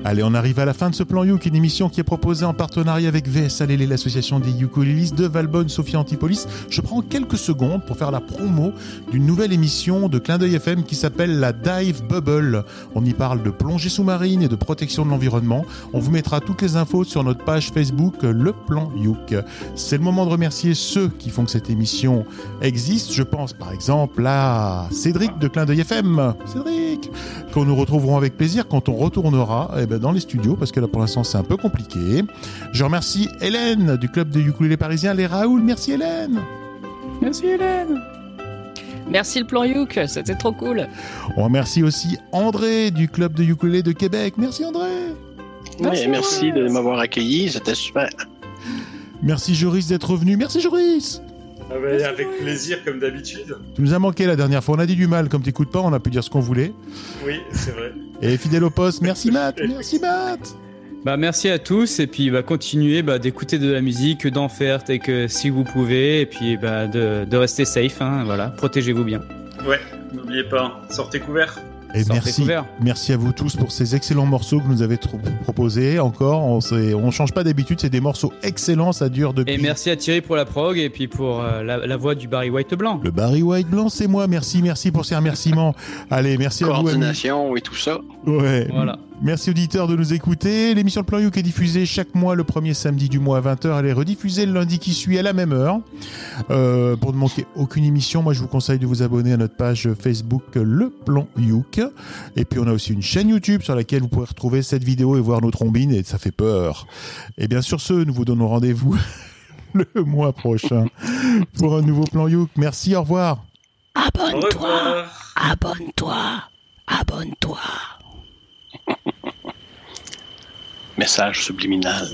Allez, on arrive à la fin de ce plan Youk, une émission qui est proposée en partenariat avec VS Alélé, l'association des ukulélistes de Valbonne, Sophia Antipolis. Je prends quelques secondes pour faire la promo d'une nouvelle émission de Clin d'œil FM qui s'appelle la Dive Bubble. On y parle de plongée sous-marine et de protection de l'environnement. On vous mettra toutes les infos sur notre page Facebook Le Plan Youk. C'est le moment de remercier ceux qui font que cette émission existe. Je pense par exemple à Cédric de Clin d'œil FM. Cédric qu'on nous retrouverons avec plaisir quand on retournera eh ben, dans les studios, parce que là pour l'instant c'est un peu compliqué. Je remercie Hélène du club de ukulélé parisien, les Raoul. Merci Hélène. Merci Hélène. Merci le plan Youk, c'était trop cool. On remercie aussi André du club de ukulélé de Québec. Merci André. Merci, merci de m'avoir accueilli, c'était super. Merci Joris d'être venu. Merci Joris. Ah bah, avec plaisir, comme d'habitude. Tu nous as manqué la dernière fois. On a dit du mal, comme t'écoutes pas, on a pu dire ce qu'on voulait. Oui, c'est vrai. Et fidèle au poste, merci Matt. [laughs] Merci Matt. Bah merci à tous et puis bah continuez bah, d'écouter de la musique, d'en faire et que si vous pouvez et puis bah de, de rester safe hein, voilà, protégez-vous bien. Ouais, n'oubliez pas, sortez couverts. Et merci, merci à vous tous pour ces excellents morceaux que vous nous avez proposés. Encore, on, on change pas d'habitude, c'est des morceaux excellents, ça dure depuis. Et merci à Thierry pour la prog et puis pour euh, la, la voix du Barry White blanc. Le Barry White blanc, c'est moi. Merci, merci pour ces remerciements. Allez, merci à vous. Coordination et tout ça. Ouais. Voilà. Merci auditeurs de nous écouter. L'émission Le Plan Youk est diffusée chaque mois le premier samedi du mois à 20h. Elle est rediffusée le lundi qui suit à la même heure. Euh, pour ne manquer aucune émission, moi je vous conseille de vous abonner à notre page Facebook Le Plan Youk. Et puis on a aussi une chaîne YouTube sur laquelle vous pourrez retrouver cette vidéo et voir nos trombines et ça fait peur. Et bien sur ce, nous vous donnons rendez-vous [laughs] le mois prochain pour un nouveau Plan Youk. Merci, au revoir. Revoir. Abonne-toi. Abonne-toi. Message subliminal.